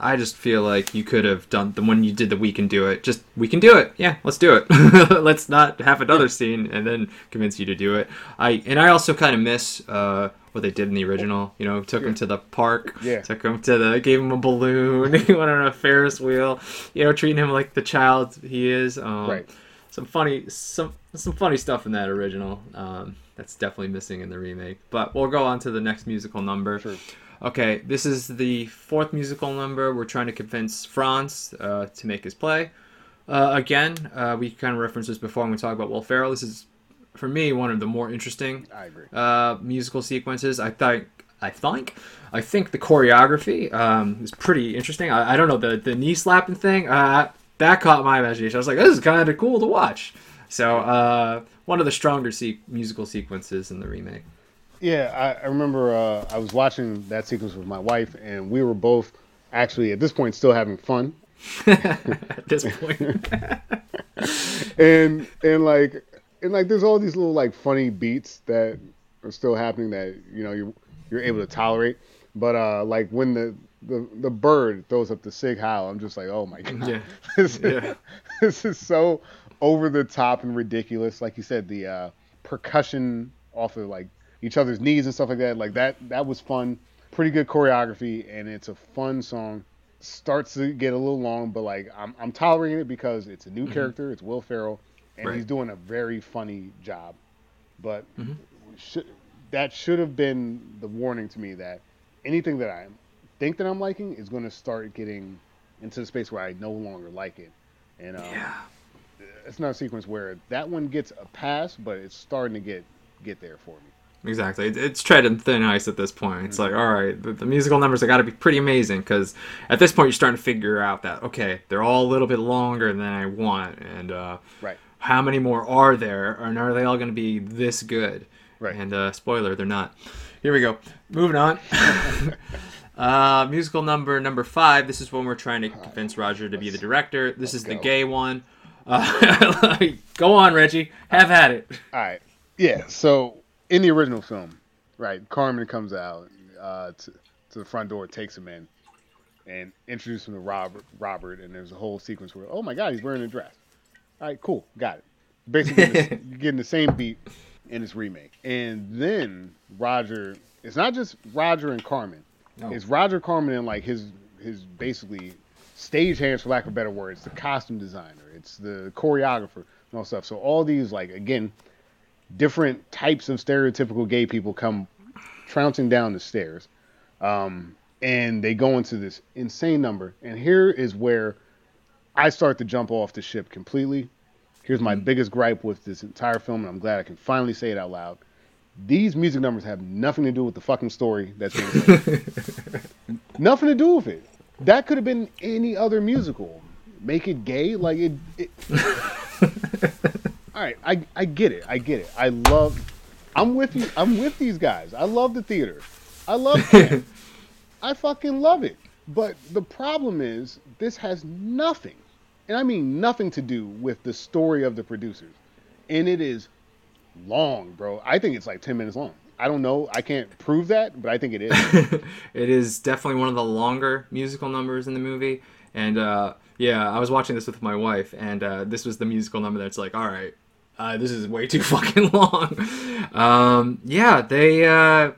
I just feel like you could have done the when you did the we can do it. Just we can do it. Yeah, let's do it. <laughs> let's not have another scene and then convince you to do it. I and I also kind of miss uh, what they did in the original. You know, took him to the park. Yeah. Took him to the gave him a balloon. <laughs> he went on a Ferris wheel. You know, treating him like the child he is. Um, Right. Some funny some some funny stuff in that original. Um, that's definitely missing in the remake. But we'll go on to the next musical number. Sure. Okay, this is the fourth musical number. We're trying to convince Franz uh, to make his play. Uh, again, uh, we kind of referenced this before when we talked about Will Ferrell. This is, for me, one of the more interesting uh, musical sequences. I think, I think, I think the choreography um, is pretty interesting. I, I don't know the the knee slapping thing. Uh, that caught my imagination. I was like, this is kind of cool to watch. So uh, one of the stronger se- musical sequences in the remake. Yeah, I, I remember uh, I was watching that sequence with my wife, and we were both actually at this point still having fun. <laughs> At this point. <laughs> and and like and like there's all these little like funny beats that are still happening that you know you're you're able to tolerate. But uh like when the the, the bird throws up the Sieg Heil, I'm just like, oh my god, Yeah. <laughs> this, Yeah. this is so over the top and ridiculous. Like you said, the uh, percussion off of like each other's knees and stuff like that, like that that was fun. Pretty good choreography, and it's a fun song. Starts to get a little long, but like I'm I'm tolerating it because it's a new character. It's Will Ferrell, and Right. he's doing a very funny job. But Mhm. should, that should have been the warning to me that anything that I think that I'm liking is going to start getting into the space where I no longer like it. And um, yeah. it's not a sequence where that one gets a pass, but it's starting to get get there for me. Exactly. It- It's treading thin ice at this point. It's like, all right, the, the musical numbers have got to be pretty amazing because at this point you're starting to figure out that okay, they're all a little bit longer than I want, and uh, Right. How many more are there, and are they all going to be this good? Right. And uh, spoiler, they're not. Here we go. Moving on. <laughs> uh, musical number number five. This is when we're trying to convince Roger to be the director. This is the go. gay one. Uh, <laughs> go on, Reggie. Have at it. All right. Yeah. So in the original film, right, Carmen comes out uh, to, to the front door, takes him in, and introduces him to Robert. Robert, and there's a whole sequence where, oh my God, he's wearing a dress. All right, cool, got it. Basically, getting the- you're <laughs> getting the same beat in this remake, and then Roger. It's not just Roger and Carmen. No. It's Roger Carmen and like his his basically stage hands, for lack of better words, the costume designer, it's the choreographer, and all stuff. So all these like again, different types of stereotypical gay people come trouncing down the stairs, um, and they go into this insane number. And here is where I start to jump off the ship completely. Here's my hmm. biggest gripe with this entire film, and I'm glad I can finally say it out loud. These music numbers have nothing to do with the fucking story that's being <laughs> nothing to do with it. That could have been any other musical. Make it gay, like it. it... All right, I I get it. I get it. I love. I'm with you. I'm with these guys. I love the theater. I love. <laughs> It. I fucking love it. But the problem is, this has nothing, and I mean nothing to do with the story of the producers. And it is long, bro. I think it's like 10 minutes long. I don't know. I can't prove that, but I think it is. <laughs> it is definitely one of the longer musical numbers in the movie. And uh, yeah, I was watching this with my wife, and uh, this was the musical number that's like, all right, uh, this is way too <laughs> fucking long. um, yeah, they. Uh,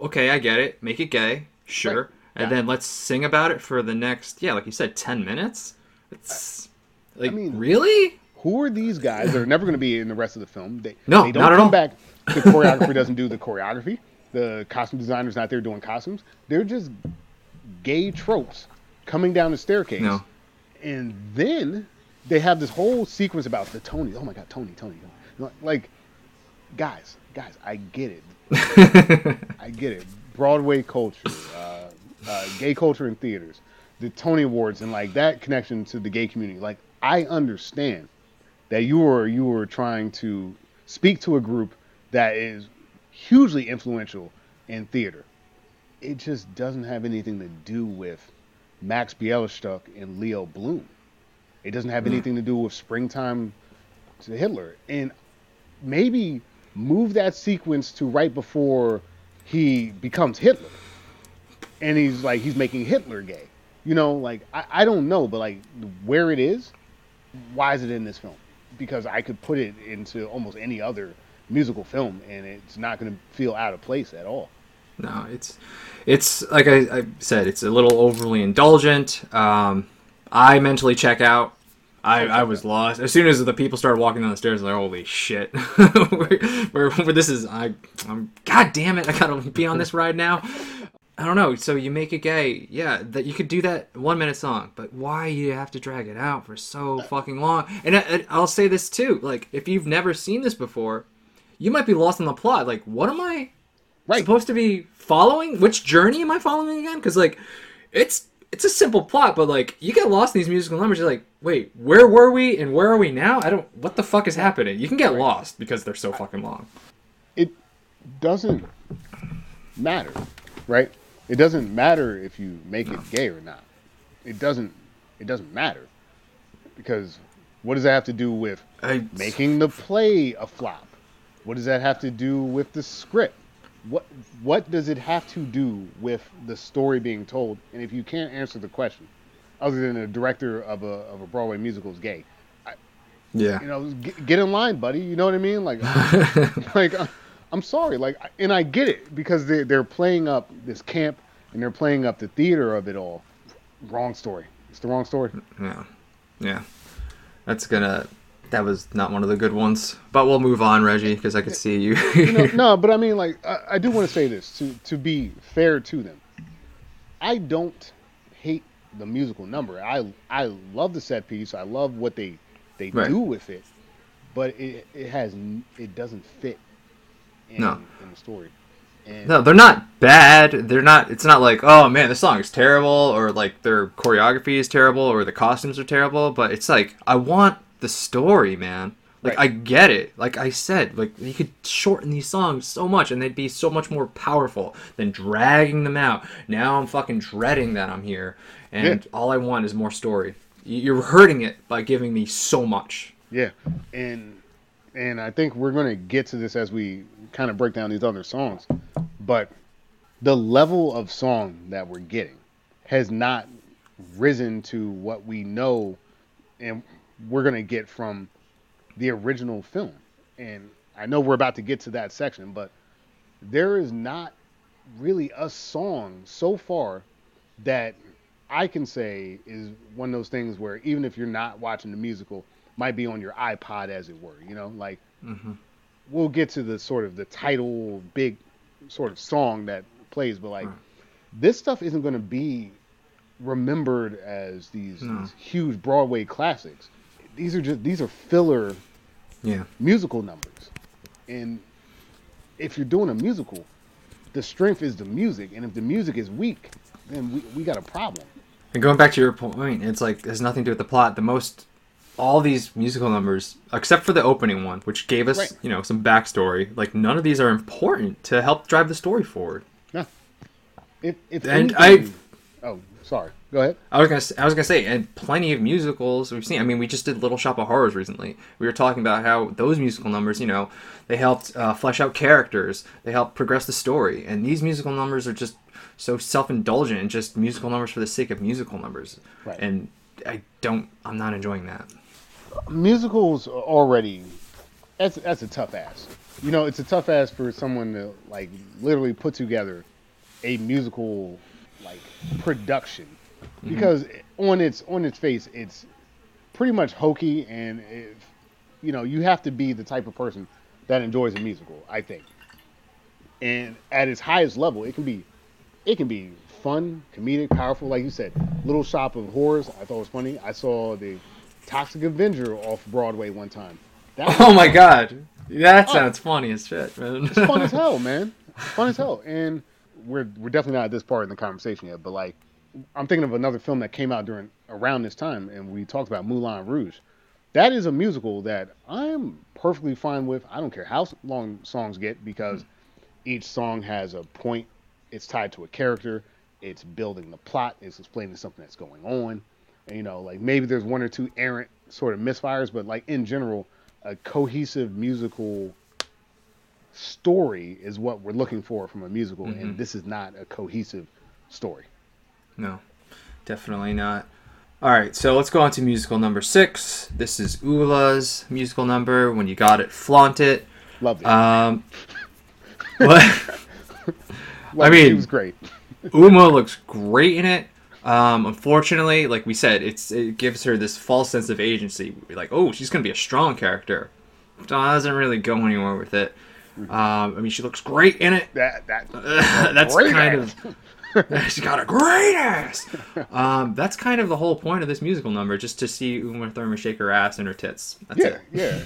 okay, I get it. Make it gay, sure. Right. And Yeah. then let's sing about it for the next, yeah, like you said, 10 minutes. It's like, mean- really? Who are these guys that are never going to be in the rest of the film? They, No, they don't not at come all. back. The choreographer doesn't do the choreography. The costume designer's not there doing costumes. They're just gay tropes coming down the staircase. No. And then they have this whole sequence about the Tony. Oh my God, Tony, Tony. Tony. Like, guys, guys, I get it. <laughs> I get it. Broadway culture, uh, uh, gay culture in theaters, the Tony Awards, and like that connection to the gay community. Like, I understand that you were you were trying to speak to a group that is hugely influential in theater. It just doesn't have anything to do with Max Bialystock and Leo Bloom. It doesn't have mm. anything to do with springtime to Hitler. And maybe move that sequence to right before he becomes Hitler. and he's like he's making Hitler gay. You know, like I, I don't know, but like where it is, why is it in this film? Because I could put it into almost any other musical film, and it's not going to feel out of place at all. No, it's it's like I, I said, it's a little overly indulgent. Um, I mentally check out. I, I was lost as soon as the people started walking down the stairs. Like, holy shit, <laughs> where, where, where this is? I, I'm. God damn it! I gotta be on this ride now. I don't know. So you make it gay, yeah. That you could do that one minute song, but why you have to drag it out for so uh, fucking long? And I, I'll say this too: like if you've never seen this before, you might be lost in the plot. Like, what am I Right. supposed to be following? Which journey am I following again? Because like, it's it's a simple plot, but like you get lost in these musical numbers. You're like, wait, where were we and where are we now? I don't. What the fuck is happening? You can get lost because they're so fucking long. it doesn't matter, right? It doesn't matter if you make it gay or not. It doesn't. It doesn't matter because what does that have to do with I, making the play a flop? What does that have to do with the script? What What does it have to do with the story being told? And if you can't answer the question, other than a director of a of a Broadway musical is gay, yeah. you know, get, get in line, buddy. You know what I mean? Like, <laughs> like I- I'm sorry, like, and I get it because they they're playing up this camp and they're playing up the theater of it all. Wrong story. It's the wrong story. Yeah. Yeah. That's gonna. That was not one of the good ones. But we'll move on, Reggie, because I could see you. no, <laughs> no, but I mean, like, I, I do want to say this to to be fair to them. I don't hate the musical number. I I love the set piece. I love what they they Right. do with it, but it it has it doesn't fit in, No. in the story. And No, they're not bad. They're not. It's not like, oh man, this song is terrible, or like their choreography is terrible, or the costumes are terrible. But it's like, I want the story, man. Like Right. I get it. Like I said, like you could shorten these songs so much, and they'd be so much more powerful than dragging them out. Now I'm fucking dreading that I'm here, and Yeah. all I want is more story. You're hurting it by giving me so much. Yeah, and and I think we're going to get to this as we kind of break down these other songs, but the level of song that we're getting has not risen to what we know and we're going to get from the original film. And I know we're about to get to that section, but there is not really a song so far that I can say is one of those things where even if you're not watching the musical, might be on your iPod as it were. You know, like mm-hmm. we'll get to the sort of the title big sort of song that plays, but like this stuff isn't going to be remembered as these, No. these huge Broadway classics. These are just these are filler Yeah. musical numbers. And if you're doing a musical, the strength is the music. And if the music is weak, then we, we got a problem. And going back to your point, it's like it has nothing to do with the plot. The most, all these musical numbers, except for the opening one, which gave us, Right. you know, some backstory. Like none of these are important to help drive the story forward. Yeah. If, if And anything- oh, sorry. Go ahead. I was gonna, I was gonna say, and plenty of musicals we've seen. I mean, we just did Little Shop of Horrors recently. We were talking about how those musical numbers, you know, they helped uh, flesh out characters, they helped progress the story, and these musical numbers are just so self-indulgent and just musical numbers for the sake of musical numbers. Right. And I don't, I'm not enjoying that. Musicals are already that's that's a tough ask. You know, it's a tough ask for someone to like literally put together a musical like production. Mm-hmm. Because on its on its face it's pretty much hokey and if you know you have to be the type of person that enjoys a musical i think. And at its highest level it can be it can be fun comedic powerful. Like you said little shop of horrors i thought was funny. I saw the toxic avenger off broadway one time that Oh my god, that oh. sounds funny as shit, man. it's fun as <laughs> hell, man. Fun as hell. And we're we're definitely not at this part in the conversation yet, but like I'm thinking of another film that came out during around this time and we talked about Moulin Rouge. That is a musical that I'm perfectly fine with. I don't care how long songs get because each song has a point. It's tied to a character. It's building the plot. It's explaining something that's going on. You know, like maybe there's one or two errant sort of misfires, but like in general, a cohesive musical story is what we're looking for from a musical, and this is not a cohesive story. No, definitely not. All right, so let's go on to musical number six. This is Ulla's musical number. When you got it, flaunt it. Love it. Um, <laughs> what? Loved I mean- it was great. Uma looks great in it. Um, unfortunately, like we said, it's it gives her this false sense of agency. Like, oh, she's gonna be a strong character. Doesn't really go anywhere with it. Um, I mean, she looks great in it. That that <laughs> that's Great kind ass. of <laughs> she's got a great ass. <laughs> Um, that's kind of the whole point of this musical number, just to see Uma Thurman shake her ass and her tits. That's yeah, it.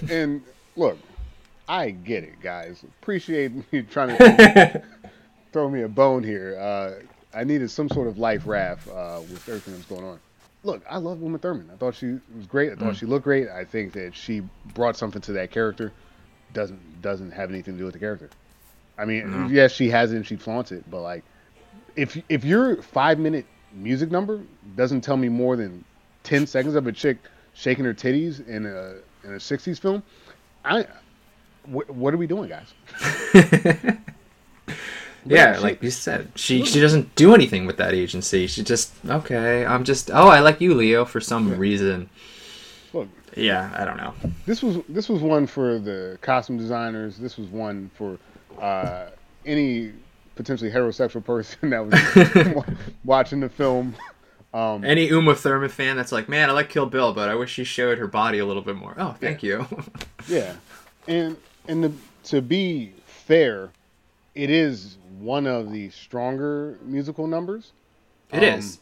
yeah. And look, I get it, guys. Appreciate you trying to throw me a bone here. Uh, I needed some sort of life raft uh, with everything that's going on. Look, I love Uma Thurman. I thought she was great. I thought she looked great. I think that she brought something to that character. Doesn't doesn't have anything to do with the character. I mean, yes, she has it and she flaunts it, but like, if if your five minute music number doesn't tell me more than ten seconds of a chick shaking her titties in a in a '60s film, I wh- what are we doing, guys? <laughs> Yeah, she- like you said, she she doesn't do anything with that agency. She just okay. I'm just oh, I like you, Leo, for some reason. Look, Yeah, I don't know. this was this was one for the costume designers. This was one for uh, any potentially heterosexual person <laughs> that was <laughs> watching the film. Um, Any Uma Thurman fan that's like, man, I like Kill Bill, but I wish she showed her body a little bit more. Oh, thank you. Yeah, and and the, to be fair, it is one of the stronger musical numbers. It Um, is.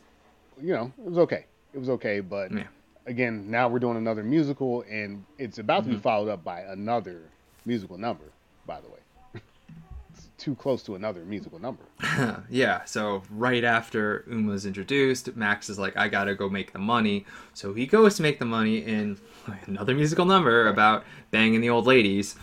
You know, it was okay. It was okay, but Yeah. again, now we're doing another musical, and it's about Mm-hmm. to be followed up by another musical number. By the way, <laughs> it's too close to another musical number. <laughs> Yeah, so right after Uma's introduced, Max is like, I gotta go make the money. So he goes to make the money in <laughs> another musical number about banging the old ladies.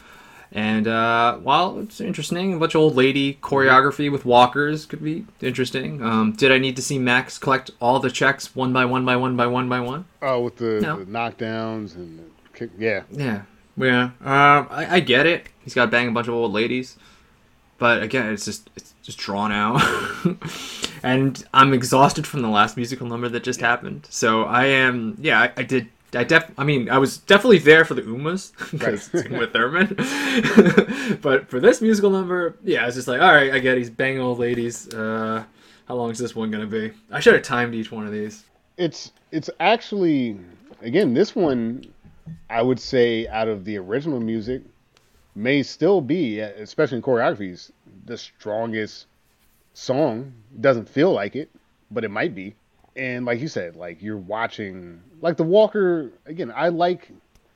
And uh, while it's interesting, a bunch of old lady choreography with walkers could be interesting. Um, did I need to see Max collect all the checks one by one by one by one by one? Oh, with the, No. the knockdowns and the kick, yeah, Yeah, yeah. Um, I, I get it. He's got to bang a bunch of old ladies, but again, it's just it's just drawn out, <laughs> and I'm exhausted from the last musical number that just happened. So I am. Yeah, I, I did. I def. I mean, I was definitely there for the Umas because it's Uma Thurman, <laughs> but for this musical number, yeah, I was just like, all right, I get. He's banging old ladies. Uh, how long is this one gonna be? I should have timed each one of these. it's it's actually again this one i would say out of the original music may still be especially in choreographies the strongest song doesn't feel like it but it might be and like you said like you're watching like the walker again i like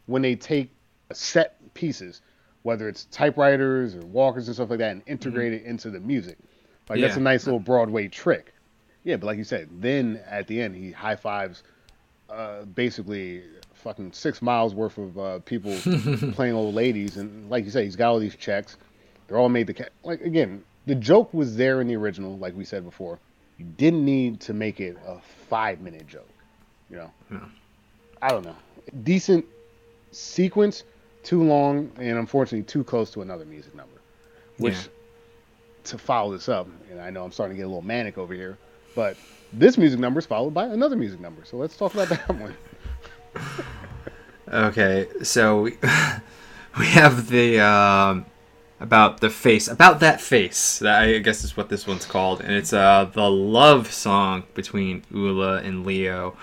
when they take set pieces whether it's typewriters or walkers and stuff like that and integrate it into the music like that's a nice little broadway trick yeah, but like you said, then at the end he high fives uh, basically fucking six miles worth of uh, people <laughs> playing old ladies, and like you said, he's got all these checks. They're all made the ca- like again. The joke was there in the original, like we said before. You didn't need to make it a five minute joke. You know, No. I don't know. Decent sequence, too long, and unfortunately too close to another music number. Which Yeah. to follow this up, and I know I'm starting to get a little manic over here, but this music number is followed by another music number. So let's talk about <laughs> that one. Okay, so we, <laughs> we have the um, about the face, about that face. That I guess is what this one's called, and it's uh the love song between Ulla and Leo,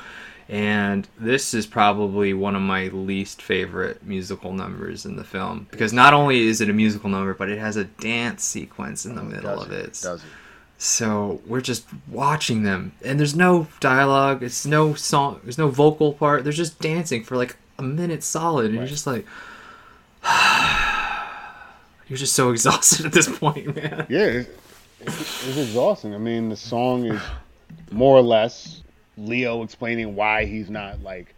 and this is probably one of my least favorite musical numbers in the film because not only is it a musical number, but it has a dance sequence in the middle of it. Does it? So we're just watching them, and there's no dialogue. It's no song. There's no vocal part. They're just dancing for like a minute solid, and you're just like, <sighs> <sighs> <sighs> you're just so <laughs> exhausted at this point, man. Yeah, it's, it's, it's exhausting. I mean, the song is more or less Leo explaining why he's not like,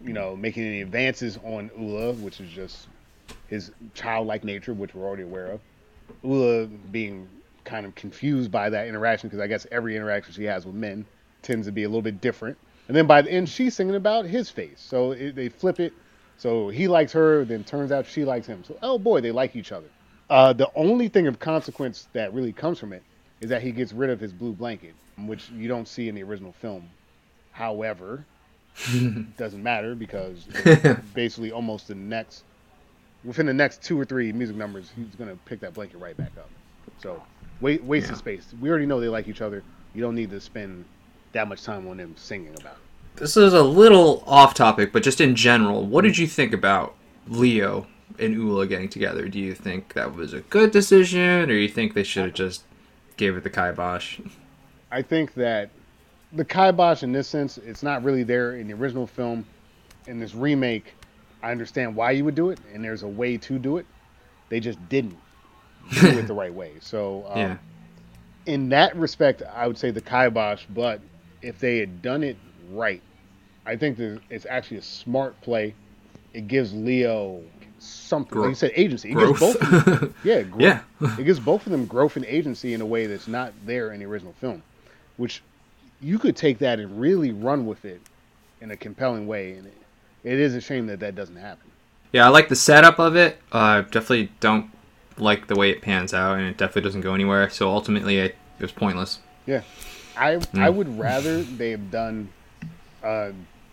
you know, making any advances on Ulla, which is just his childlike nature, which we're already aware of. Ulla being kind of confused by that interaction because I guess every interaction she has with men tends to be a little bit different. And then by the end, she's singing about his face. So it, they flip it. So he likes her, then turns out she likes him. So, oh boy, they like each other. Uh, the only thing of consequence that really comes from it is that he gets rid of his blue blanket. which you don't see in the original film. However, <laughs> doesn't matter because <laughs> basically almost the next within the next two or three music numbers, he's gonna pick that blanket right back up. So wait, waste Yeah. of space. We already know they like each other. You don't need to spend that much time on them singing about it. This is a little off topic, but just in general, what did you think about Leo and Ulla getting together? Do you think that was a good decision, or you think they should have just gave it the kibosh? I think that the kibosh in this sense, it's not really there in the original film. In this remake, I understand why you would do it, and there's a way to do it. They just didn't do it the <laughs> right way. So, um, yeah, in that respect, I would say the kibosh. But if they had done it right, I think that it's actually a smart play. It gives Leo something, like you said, agency. It gives growth. both. <laughs> Yeah, gro- Yeah. it gives both of them growth and agency in a way that's not there in the original film, which you could take that and really run with it in a compelling way. And it, it is a shame that that doesn't happen. yeah, I like the setup of it. Uh, definitely don't like the way it pans out, and it definitely doesn't go anywhere. So ultimately, it, it was pointless. Yeah, I I would rather they have done a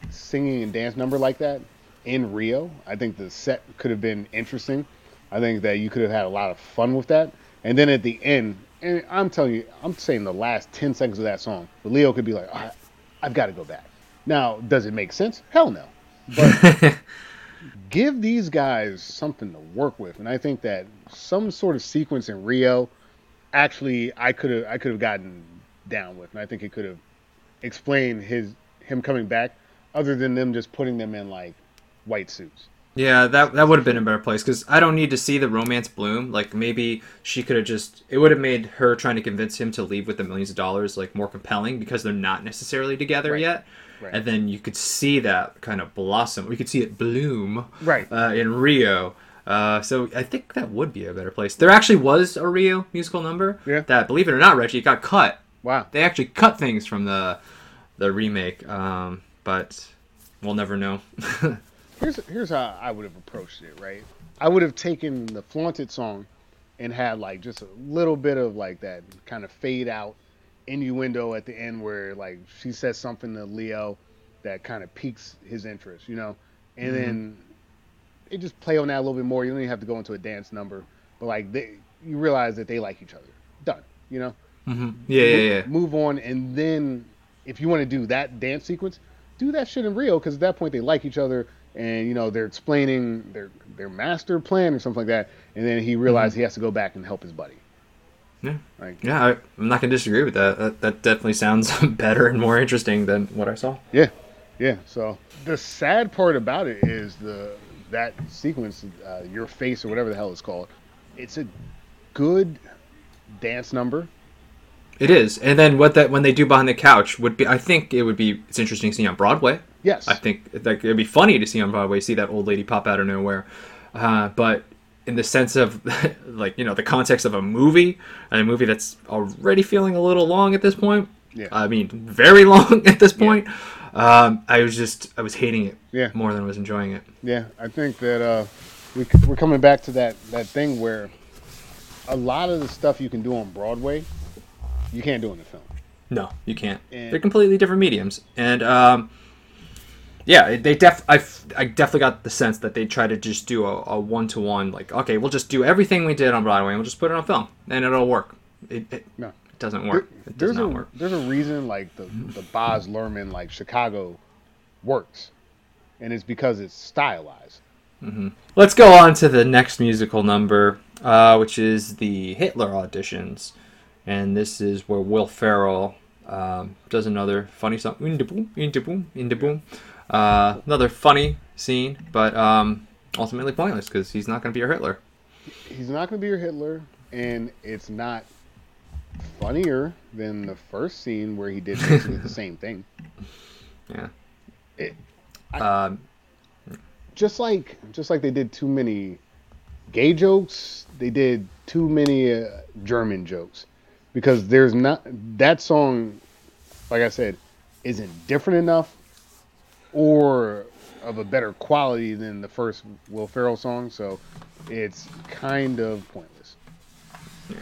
singing and dance number like that in Rio. I think the set could have been interesting. I think that you could have had a lot of fun with that. And then at the end, and I'm telling you, I'm saying the last ten seconds of that song, Leo could be like, I've got to go back. Now, does it make sense? Hell no. But <laughs> give these guys something to work with, and I think that some sort of sequence in Rio, actually, I could have I could have gotten down with, and I think it could have explained his him coming back, other than them just putting them in like white suits. Yeah, that that would have been a better place because I don't need to see the romance bloom. Like maybe she could have just it would have made her trying to convince him to leave with the millions of dollars like more compelling because they're not necessarily together Right. yet. Right. And then you could see that kind of blossom. We could see it bloom Right. uh, in Rio. Uh, so I think that would be a better place. There actually was a Rio musical number Yeah. that, believe it or not, Reggie, it got cut. Wow. They actually cut things from the the remake, um, but we'll never know. <laughs> Here's here's how I would have approached it, right? I would have taken the flaunted song and had like just a little bit of like that kind of fade out innuendo at the end where like she says something to Leo that kind of piques his interest, you know, and then it just play on that a little bit more. You don't even have to go into a dance number, but like they, you realize that they like each other. Done, you know. hmm Yeah, yeah, yeah. Move on, and then if you want to do that dance sequence, do that shit in Rio because at that point they like each other, and you know they're explaining their their master plan or something like that, and then he realizes he has to go back and help his buddy. Yeah. Like Yeah, I, I'm not gonna disagree with that. That, that definitely sounds <laughs> better and more interesting than what I saw. yeah, yeah. So the sad part about it is the that sequence, uh, your face or whatever the hell it's called. It's a good dance number. It is, and then what that when they do behind the couch would be. I think it would be. It's interesting to see on Broadway. Yes, I think like it'd be funny to see on Broadway, see that old lady pop out of nowhere. Uh, but in the sense of <laughs> like you know the context of a movie, and a movie that's already feeling a little long at this point. Yeah. I mean, very <laughs> long at this point. Um, I was just I was hating it Yeah. more than I was enjoying it. Yeah, I think that uh, we, we're coming back to that, that thing where a lot of the stuff you can do on Broadway, you can't do in the film. No, you can't. And- They're completely different mediums, and um, yeah, they def. I I definitely got the sense that they try to just do a one to one. Like, okay, we'll just do everything we did on Broadway, and we'll just put it on film, and it'll work. It, it, No. it doesn't work. It does there's not a work. there's a reason like the the Baz Luhrmann like Chicago works, and it's because it's stylized. Let's go on to the next musical number, uh, which is the Hitler auditions, and this is where Will Ferrell um, does another funny song. In the boom, in the boom, in the boom. Uh, another funny scene, but um, ultimately pointless because he's not going to be your Hitler. He's not going to be your Hitler, and it's not funnier than the first scene where he did basically the <laughs> same thing. Yeah. It- um, just like just like they did too many gay jokes, they did too many uh, German jokes because there's not that song. Like I said, isn't different enough or of a better quality than the first Will Ferrell song, so it's kind of pointless. Yeah.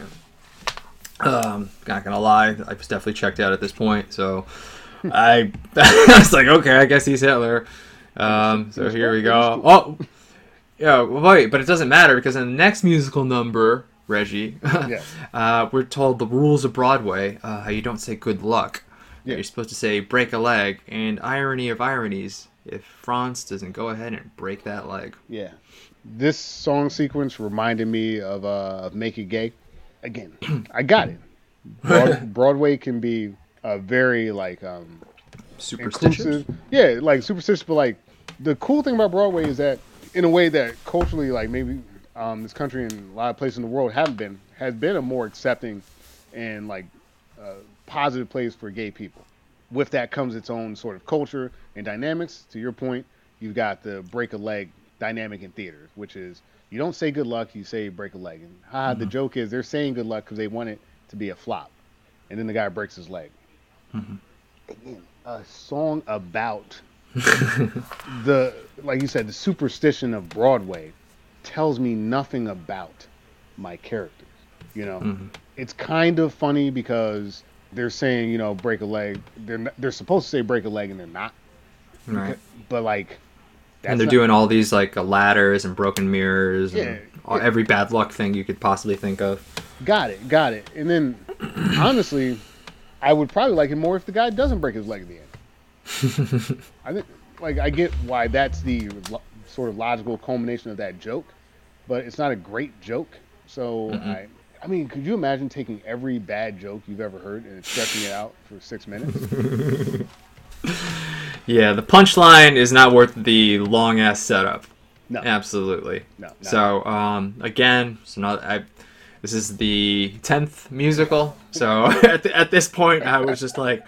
Um, not gonna lie, I was definitely checked out at this point. So <laughs> I, <laughs> I was like, okay, I guess he's Hitler. Um, so here we go. Oh, yeah, wait, but it doesn't matter because in the next musical number, Reggie, Yes. <laughs> uh, we're told the rules of Broadway. Uh, you don't say good luck. You're supposed to say break a leg. And irony of ironies, if Franz doesn't go ahead and break that leg. Yeah. This song sequence reminded me of uh of Make It Gay. Again, <clears throat> I got it. Broad, <laughs> Broadway can be a very like um Superstitious. Yeah, like superstitious, but like the cool thing about Broadway is that in a way that culturally, like maybe um, this country and a lot of places in the world haven't been, has been a more accepting and like uh, positive place for gay people. With that comes its own sort of culture and dynamics. To your point, you've got the break a leg dynamic in theater, which is you don't say good luck, you say break a leg. And ha, the joke is they're saying good luck because they want it to be a flop, and then the guy breaks his leg. Again, a song about <laughs> the like you said the superstition of Broadway tells me nothing about my characters. You know, it's kind of funny because they're saying you know break a leg. They're they're supposed to say break a leg and they're not. Right. But like, that's and they're not- doing all these like uh, ladders and broken mirrors and Yeah, all, yeah. every bad luck thing you could possibly think of. Got it, got it. And then <clears throat> honestly, I would probably like it more if the guy doesn't break his leg at the end. <laughs> I think like I get why that's the lo- sort of logical culmination of that joke, but it's not a great joke. So I I mean, could you imagine taking every bad joke you've ever heard and stretching it out for six minutes? <laughs> Yeah, the punchline is not worth the long ass setup. No. Absolutely. No, So um, again, so not I. This is the tenth musical. So <laughs> at, th- at this point, I was just like,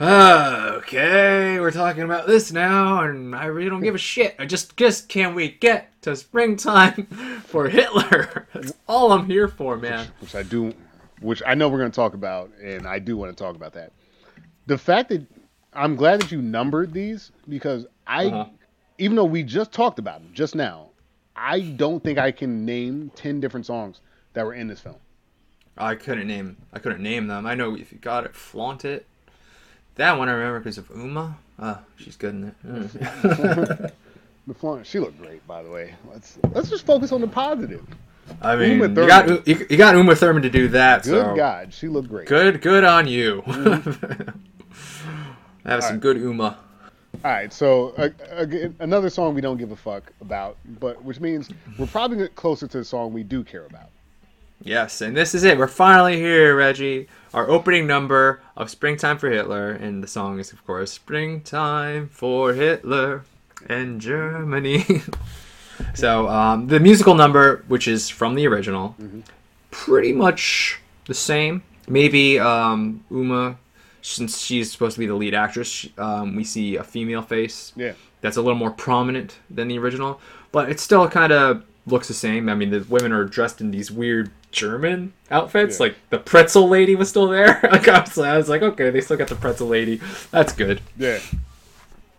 "Ah, okay, we're talking about this now, and I really don't give a shit. I just just can we get to springtime <laughs> for Hitler? That's all I'm here for, man. which I do, which I know we're going to talk about, and I do want to talk about that. The fact that I'm glad that you numbered these because I, Uh-huh. even though we just talked about them just now, I don't think I can name ten different songs that were in this film. I couldn't name. I couldn't name them. I know if you got it, flaunt it. That one I remember because of Uma. Ah, she's good in it. <laughs> <laughs> The font, she looked great, by the way. Let's let's just focus on the positive. I mean, you got you, you got Uma Thurman to do that. Good so God, she looked great. good, good on you. <laughs> I have some Alright. good Uma. All right, so uh, again, another song we don't give a fuck about, but which means we're probably closer to the song we do care about. Yes, and this is it. We're finally here, Reggie. Our opening number of "Springtime for Hitler," and the song is, of course, "Springtime for Hitler and Germany." <laughs> so, um, the musical number, which is from the original, pretty much the same. Maybe um, Uma, since she's supposed to be the lead actress, she- um, we see a female face Yeah. that's a little more prominent than the original, but it still kind of looks the same. I mean, the women are dressed in these weird German outfits. Yeah. Like the pretzel lady was still there. like I was, <laughs> I was like, okay, they still got the pretzel lady. That's good. Yeah.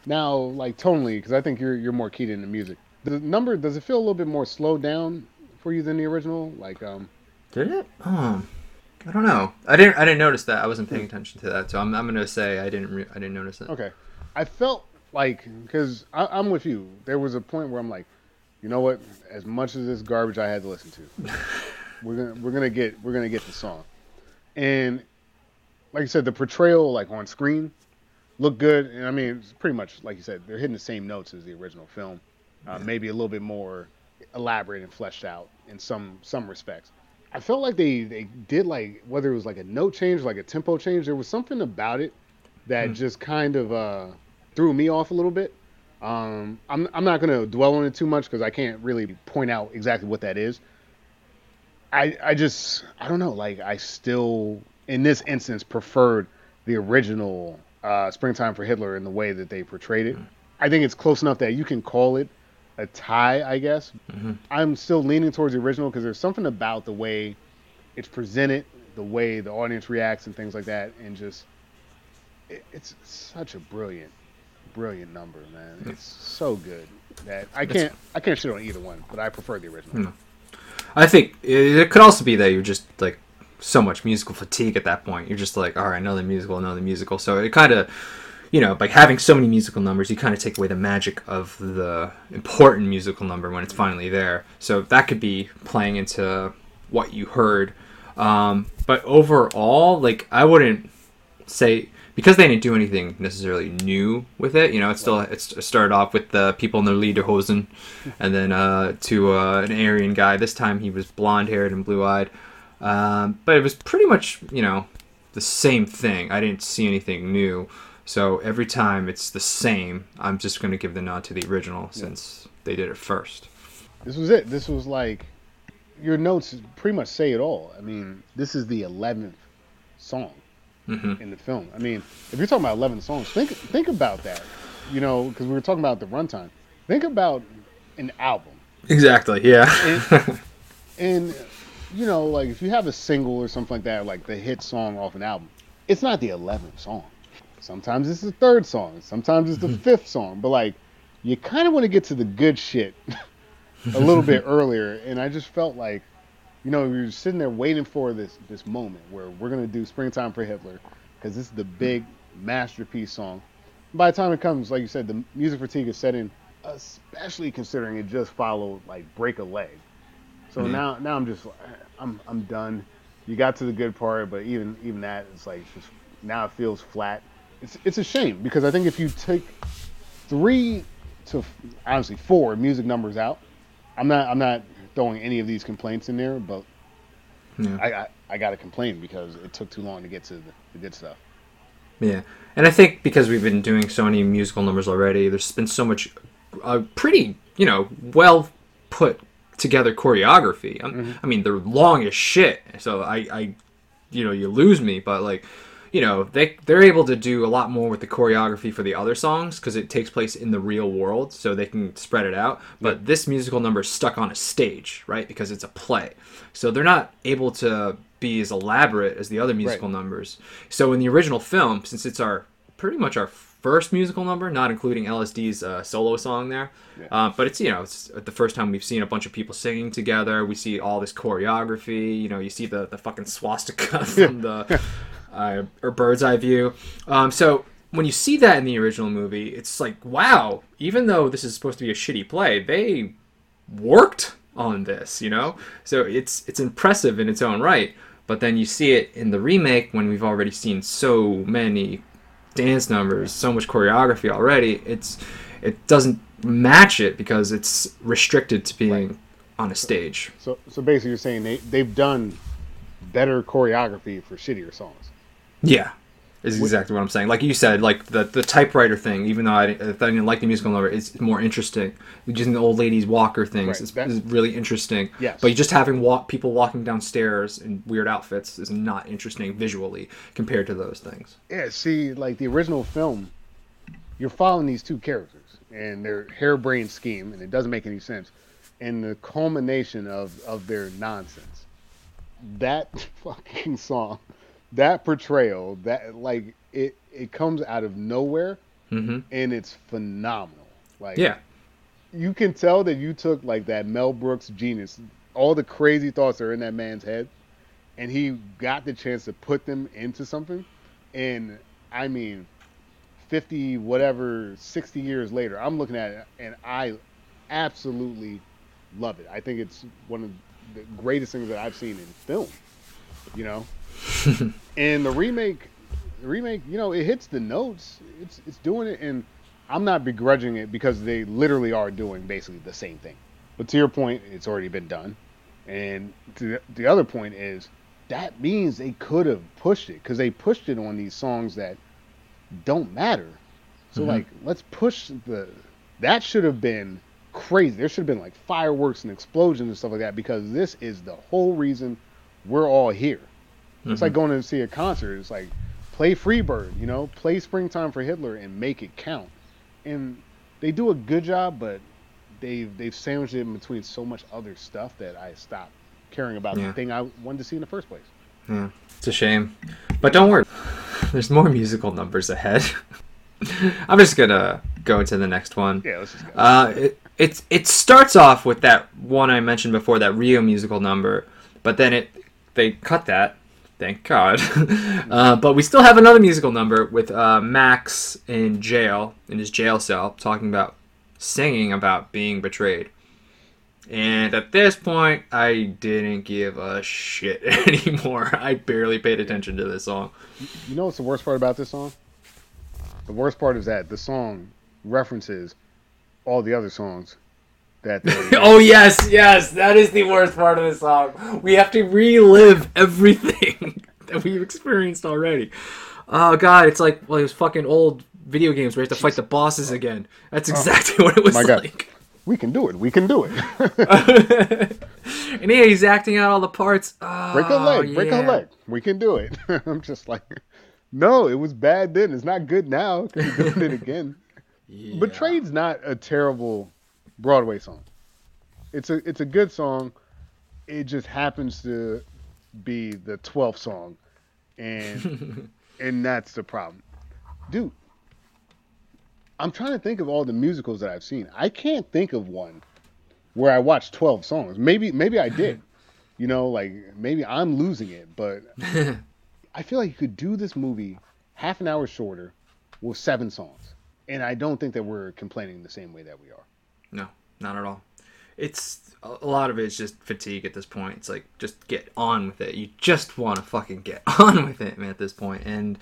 Now, like tonally, because I think you're you're more keyed into music. The number does it feel a little bit more slowed down for you than the original? Like, um, Did it? Um, I don't know. I didn't. I didn't notice that. I wasn't paying attention to that. So I'm, I'm gonna say I didn't. Re- I didn't notice it. okay, I felt like because I'm with you. There was a point where I'm like, you know what? As much as this garbage I had to listen to, <laughs> we're gonna we're gonna get we're gonna get the song, and like I said, the portrayal like on screen looked good, and I mean it's pretty much like you said, they're hitting the same notes as the original film, uh, maybe a little bit more elaborate and fleshed out in some some respects. I felt like they they did like whether it was like a note change, like a tempo change. There was something about it that just kind of uh, threw me off a little bit. Um, I'm I'm not gonna dwell on it too much because I can't really point out exactly what that is. I I just I don't know. Like I still in this instance preferred the original uh, "Springtime for Hitler" in the way that they portrayed it. Mm-hmm. I think it's close enough that you can call it a tie. I guess mm-hmm. I'm still leaning towards the original because there's something about the way it's presented, the way the audience reacts, and things like that, and just it, it's such a brilliant, brilliant number, man. Mm. It's so good that I can't I can't shit on either one, but I prefer the original. Hmm. I think it could also be that you're just like so much musical fatigue at that point. You're just like, all right, another musical, another musical. So it kind of, you know, by having so many musical numbers, you kind of take away the magic of the important musical number when it's finally there. So that could be playing into what you heard. Um, but overall, like I wouldn't say because they didn't do anything necessarily new with it. You know, it still it started off with the people in the lederhosen, <laughs> and then uh, to uh, an Aryan guy. This time he was blonde haired and blue eyed, um, but it was pretty much you know the same thing. I didn't see anything new. So every time it's the same, I'm just going to give the nod to the original since they did it first. This was it. This was like your notes pretty much say it all. I mean, this is the eleventh song hmm in the film. I mean, if you're talking about eleven songs, think think about that. You know, because we were talking about the runtime. Think about an album, Exactly. Yeah. and <laughs> you know, like if you have a single or something like that, like the hit song off an album, it's not the eleventh song. Sometimes it's the third song. Sometimes it's the mm-hmm. fifth song. But like, you kind of want to get to the good shit <laughs> a little bit <laughs> earlier. And I just felt like, you know, we were sitting there waiting for this this moment where we're gonna do "Springtime for Hitler" because this is the big masterpiece song. By the time it comes, like you said, the music fatigue is setting, especially considering it just followed like "Break a Leg." So now, now I'm just, I'm, I'm done. You got to the good part, but even, even that, it's like just now it feels flat. It's, it's a shame because I think if you take three to honestly four music numbers out, I'm not, I'm not throwing any of these complaints in there, but yeah. I, I, I got to complain because it took too long to get to the, the good stuff. Yeah, and I think because we've been doing so many musical numbers already, there's been so much, uh, pretty you know, well put together choreography. I'm, mm-hmm. I mean, they're long as shit. So I, I, you know, you lose me, but like, you know, they they're able to do a lot more with the choreography for the other songs because it takes place in the real world, so they can spread it out. But this musical number is stuck on a stage, right? Because it's a play, so they're not able to be as elaborate as the other musical numbers. So in the original film, since it's our pretty much our first musical number, not including LSD's uh, solo song there, uh, but it's you know it's the first time we've seen a bunch of people singing together. We see all this choreography. You know, you see the the fucking swastika <laughs> from the uh, or bird's eye view. Um, so when you see that in the original movie, it's like wow. Even though this is supposed to be a shitty play, they worked on this. You know, so it's it's impressive in its own right. But then you see it in the remake when we've already seen so many dance numbers, so much choreography already. It's it doesn't match it because it's restricted to being on a stage. So, so basically you're saying they, they've done better choreography for shittier songs. Yeah, is exactly what I'm saying. Like you said, like the the typewriter thing. Even though I, I didn't like the musical number, it's more interesting. Using the old lady's walker things Right, is, is really interesting. Yes. But just having walk people walking downstairs in weird outfits is not interesting visually compared to those things. Yeah, see, like the original film, you're following these two characters and their harebrained scheme, and it doesn't make any sense. And the culmination of, of their nonsense. That <laughs> fucking song, that portrayal, that like it it comes out of nowhere hmm and it's phenomenal. Like Yeah. you can tell that you took like that Mel Brooks genius, all the crazy thoughts that are in that man's head, and he got the chance to put them into something. And I mean, 50, whatever, 60 years later, I'm looking at it and I absolutely love it. I think it's one of the greatest things that I've seen in film, you know? <laughs> and the remake, the remake, you know, it hits the notes. It's it's doing it, and I'm not begrudging it because they literally are doing basically the same thing. But to your point, it's already been done. And to the, the other point is that means they could have pushed it because they pushed it on these songs that don't matter. So Mhm. like, let's push the. That should have been crazy. There should have been like fireworks and explosions and stuff like that because this is the whole reason we're all here. It's like going to see a concert. It's like play Freebird, you know, play Springtime for Hitler and make it count. And they do a good job, but they've they've sandwiched it in between so much other stuff that I stopped caring about Yeah. the thing I wanted to see in the first place. Yeah, it's a shame. But don't worry, there's more musical numbers ahead. <laughs> I'm just gonna go into the next one. Yeah, let's just go. Uh, it, it's it starts off with that one I mentioned before, that Rio musical number, but then it they cut that Thank God. <laughs> uh, but we still have another musical number with uh, Max in jail, in his jail cell, talking about singing about being betrayed. And at this point, I didn't give a shit <laughs> anymore. I barely paid attention to this song. You know what's the worst part about this song? The worst part is that the song references all the other songs that <laughs> oh yes, yes, that is the worst part of the song. We have to relive everything <laughs> that we've experienced already. Oh god, it's like well, it was fucking old video games where you have to fight the bosses again. That's oh. exactly <laughs> what it was My God. like. we can do it. We can do it. and yeah, he's acting out all the parts. Oh, break a oh, leg. Break a leg. We can do it. I'm just like, no, it was bad then. It's not good now. Can we do it again? Yeah. Betrayed's not a terrible Broadway song. It's a it's a good song. It just happens to be the twelfth song, and <laughs> and that's the problem, dude. I'm trying to think of all the musicals that I've seen. I can't think of one where I watched twelve songs. Maybe maybe I did. <laughs> You know, like maybe I'm losing it, but <laughs> I feel like you could do this movie half an hour shorter with seven songs. And I don't think that we're complaining the same way that we are. No, not at all. It's a lot of it is just fatigue at this point. It's like just get on with it. You just want to fucking get <laughs> on with it, man. At this point, and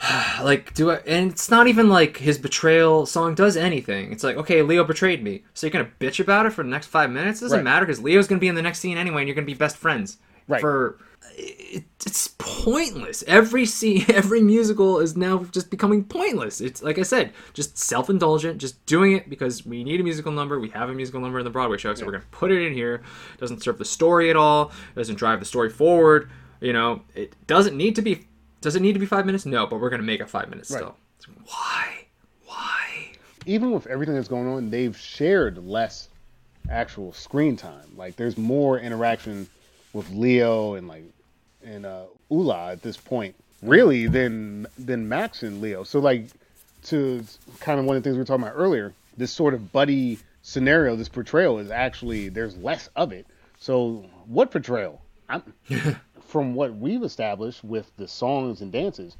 <sighs> like do I? And it's not even like his betrayal song does anything. It's like okay, Leo betrayed me, so you're gonna bitch about it for the next five minutes. It doesn't Right. matter because Leo's gonna be in the next scene anyway, and you're gonna be best friends. Right. For it, it's pointless. Every scene, <laughs> every musical is now just becoming pointless. It's like I said, just self-indulgent, just doing it because we need a musical number. We have a musical number in the Broadway show, so we're gonna put it in here. It doesn't serve the story at all. It doesn't drive the story forward. You know, it doesn't need to be. Does it need to be five minutes? No, but we're gonna make it five minutes Right. still. Why? Why? Even with everything that's going on, they've shared less actual screen time. Like there's more interaction with Leo and like and uh Ulla at this point, really, than than Max and Leo. So like to kind of one of the things we were talking about earlier, this sort of buddy scenario, this portrayal is actually there's less of it. So what portrayal? I'm, <laughs> from what we've established with the songs and dances,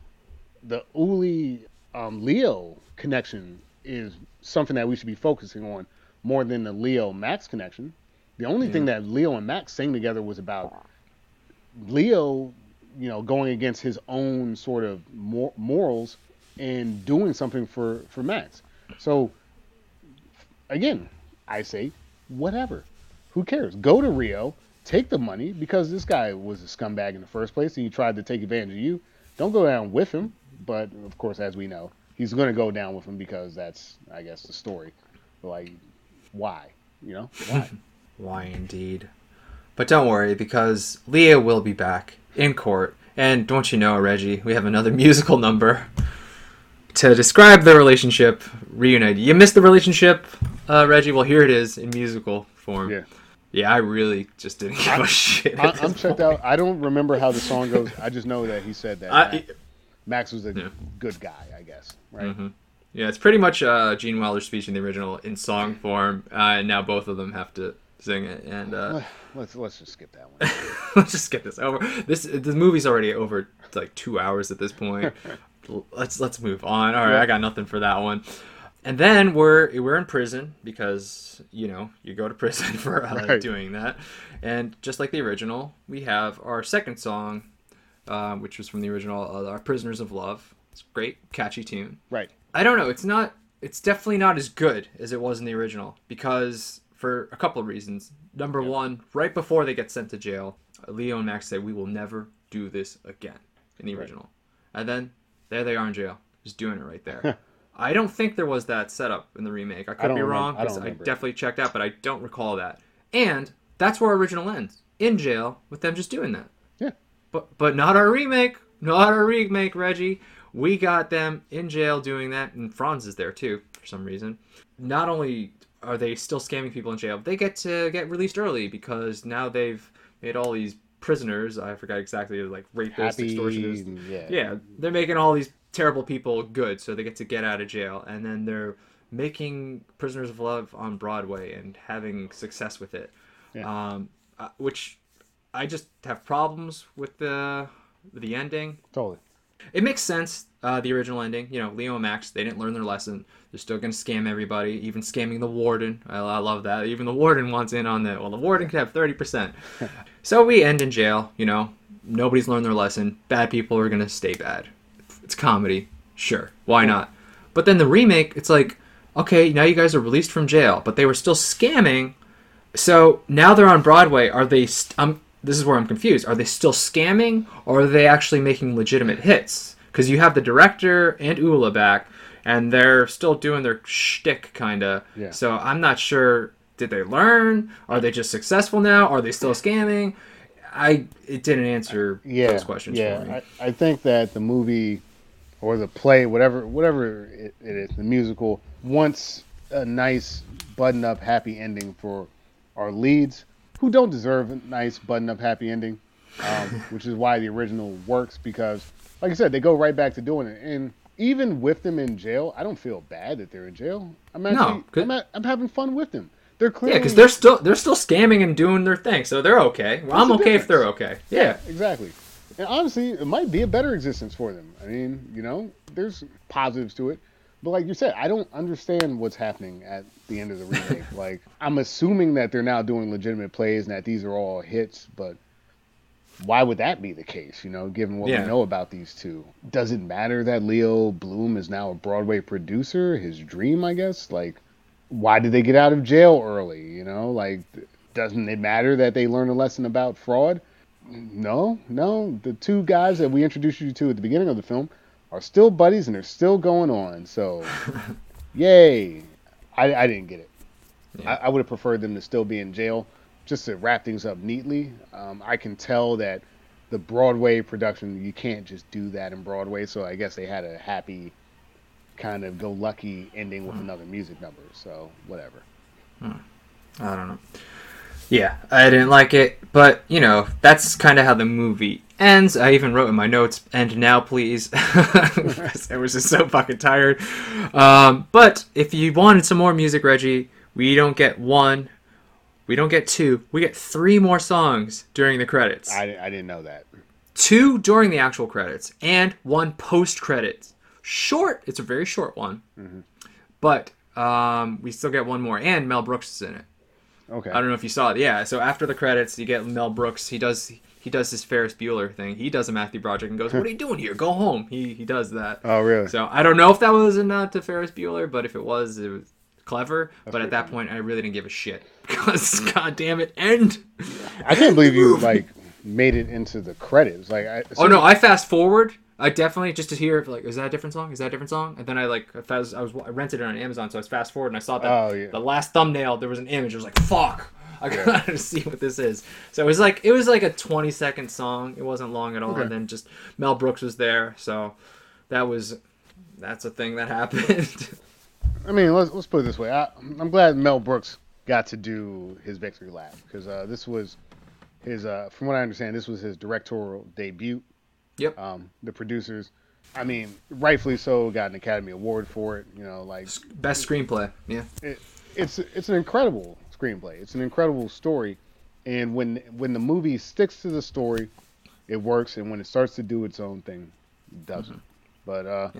the Ulla um, Leo connection is something that we should be focusing on more than the Leo Max connection. The only thing that Leo and Max sang together was about Leo, you know, going against his own sort of mor- morals and doing something for for Max. So again, I say whatever. Who cares? Go to Rio, take the money because this guy was a scumbag in the first place and he tried to take advantage of you. Don't go down with him, but of course, as we know, he's going to go down with him because that's, I guess, the story. Like, why? You know, why? <laughs> Why indeed? But don't worry, because Leah will be back in court. And don't you know, Reggie, we have another <laughs> musical number to describe the relationship reunited. You missed the relationship, uh, Reggie? Well, here it is in musical form. Yeah. Yeah, I really just didn't give a shit. I, at I'm checked out. I don't remember how the song goes. I just know that he said that I- Max, was a Yeah. good guy, I guess. Right? Mhm. Yeah, it's pretty much uh, Gene Wilder's speech in the original in song form, uh, and now both of them have to sing it. And uh, Let's let's just skip that one. <laughs> let's just skip this over. This the movie's already over like two hours at this point. <laughs> let's let's move on. All right, I got nothing for that one. And then we're we're in prison because you know you go to <laughs> prison for uh, Right. doing that. And just like the original, we have our second song, uh, which was from the original, uh, "Our Prisoners of Love." It's a great, catchy tune. Right. I don't know. It's not. It's definitely not as good as it was in the original because for a couple of reasons. Number one, right before they get sent to jail, Leo and Max say, "We will never do this again." In the original, and then there they are in jail, just doing it right there. <laughs> I don't think there was that setup in the remake. I could don't be wrong I because I, it. definitely checked out, but I don't recall that. And that's where our original ends in jail with them just doing that. Yeah. But but not our remake. Not our remake, Reggie. We got them in jail doing that, and Franz is there too for some reason. Not only are they still scamming people in jail, they get to get released early because now they've made all these prisoners. I forgot exactly like rapists, Happy. extortionists. Yeah. Yeah, they're making all these terrible people good, so they get to get out of jail, and then they're making Prisoners of Love on Broadway and having success with it. Yeah. Um, uh, which I just have problems with the the ending. Totally. It makes sense. Uh, the original ending, you know, Leo and Max, they didn't learn their lesson. They're still gonna scam everybody, even scamming the warden. I, I love that. Even the warden wants in on that. Well, the warden can have thirty percent. <laughs> so we end in jail. You know, nobody's learned their lesson. Bad people are gonna stay bad. It's comedy, sure. Why not? But then the remake, it's like, okay, now you guys are released from jail, but they were still scamming. So now they're on Broadway. Are they? St- I'm, this is where I'm confused. Are they still scamming, or are they actually making legitimate hits? Because you have the director and Ulla back, and they're still doing their shtick, kind of. Yeah. So I'm not sure. Did they learn? Are they just successful now? Are they still scamming? I it didn't answer Yeah. those questions yeah. for me. I, I think that the movie or the play, whatever, whatever it, it is, the musical wants a nice button-up happy ending for our leads who don't deserve a nice button-up happy ending, um, <laughs> which is why the original works because, like I said, they go right back to doing it. And even with them in jail, I don't feel bad that they're in jail. I'm actually, 'cause- I'm, at, I'm having fun with them. They're clearly yeah, because they're still they're still scamming and doing their thing, so they're okay. Well, I'm the okay if they're difference? okay. Yeah. exactly. And honestly, it might be a better existence for them. I mean, you know, there's positives to it. But like you said, I don't understand what's happening at the end of the remake. <laughs> like, I'm assuming that they're now doing legitimate plays and that these are all hits, but why would that be the case, you know, given what Yeah. we know about these two? Does it matter that Leo Bloom is now a Broadway producer? His dream, I guess? Like, why did they get out of jail early, you know? Like, doesn't it matter that they learn a lesson about fraud? No, no. The two guys that we introduced you to at the beginning of the film are still buddies and they're still going on. So, <laughs> yay. I, I didn't get it. Yeah. I, I would have preferred them to still be in jail just to wrap things up neatly. Um, I can tell that the Broadway production, you can't just do that in Broadway. So, I guess they had a happy, kind of go lucky ending with another music number. So, whatever. I don't know. Yeah, I didn't like it, but you know that's kind of how the movie ends. I even wrote in my notes, "End now, please." <laughs> I was just so fucking tired. Um, but if you wanted some more music, Reggie, we don't get one, we don't get two, we get three more songs during the credits. I, I didn't know that. two during the actual credits and one post credits. Short. It's a very short one, but um, we still get one more, and Mel Brooks is in it. Okay. I don't know if you saw it. Yeah. So after the credits, you get Mel Brooks. He does he does his Ferris Bueller thing. He does a Matthew Broderick and goes, "What are you doing here? Go home." He he does that. Oh, really? So I don't know if that was a nod to Ferris Bueller, but if it was, it was clever. but at that point, I really didn't give a shit <laughs> because mm. God damn it, end. I can't believe you <laughs> like made it into the credits. Like, I, Oh no, I fast forward. I definitely just to hear like is that a different song? Is that a different song? And then I like I was I was I rented it on Amazon, so I was fast forward and I saw that Oh, yeah. the last thumbnail there was an image. I was like, fuck. I gotta <laughs> see what this is. So it was like it was like a twenty second song. It wasn't long at all. Okay. And then just Mel Brooks was there, so that was that's a thing that happened. I mean, let's let's put it this way. I, I'm glad Mel Brooks got to do his victory lap because uh, this was his, uh, from what I understand, this was his directorial debut. yep. Um, the producers, I mean, rightfully so, got an Academy Award for it. You know, like Best screenplay. Yeah. it, it's it's an incredible screenplay. It's an incredible story, and when when the movie sticks to the story, it works, and when it starts to do its own thing, it doesn't. But uh,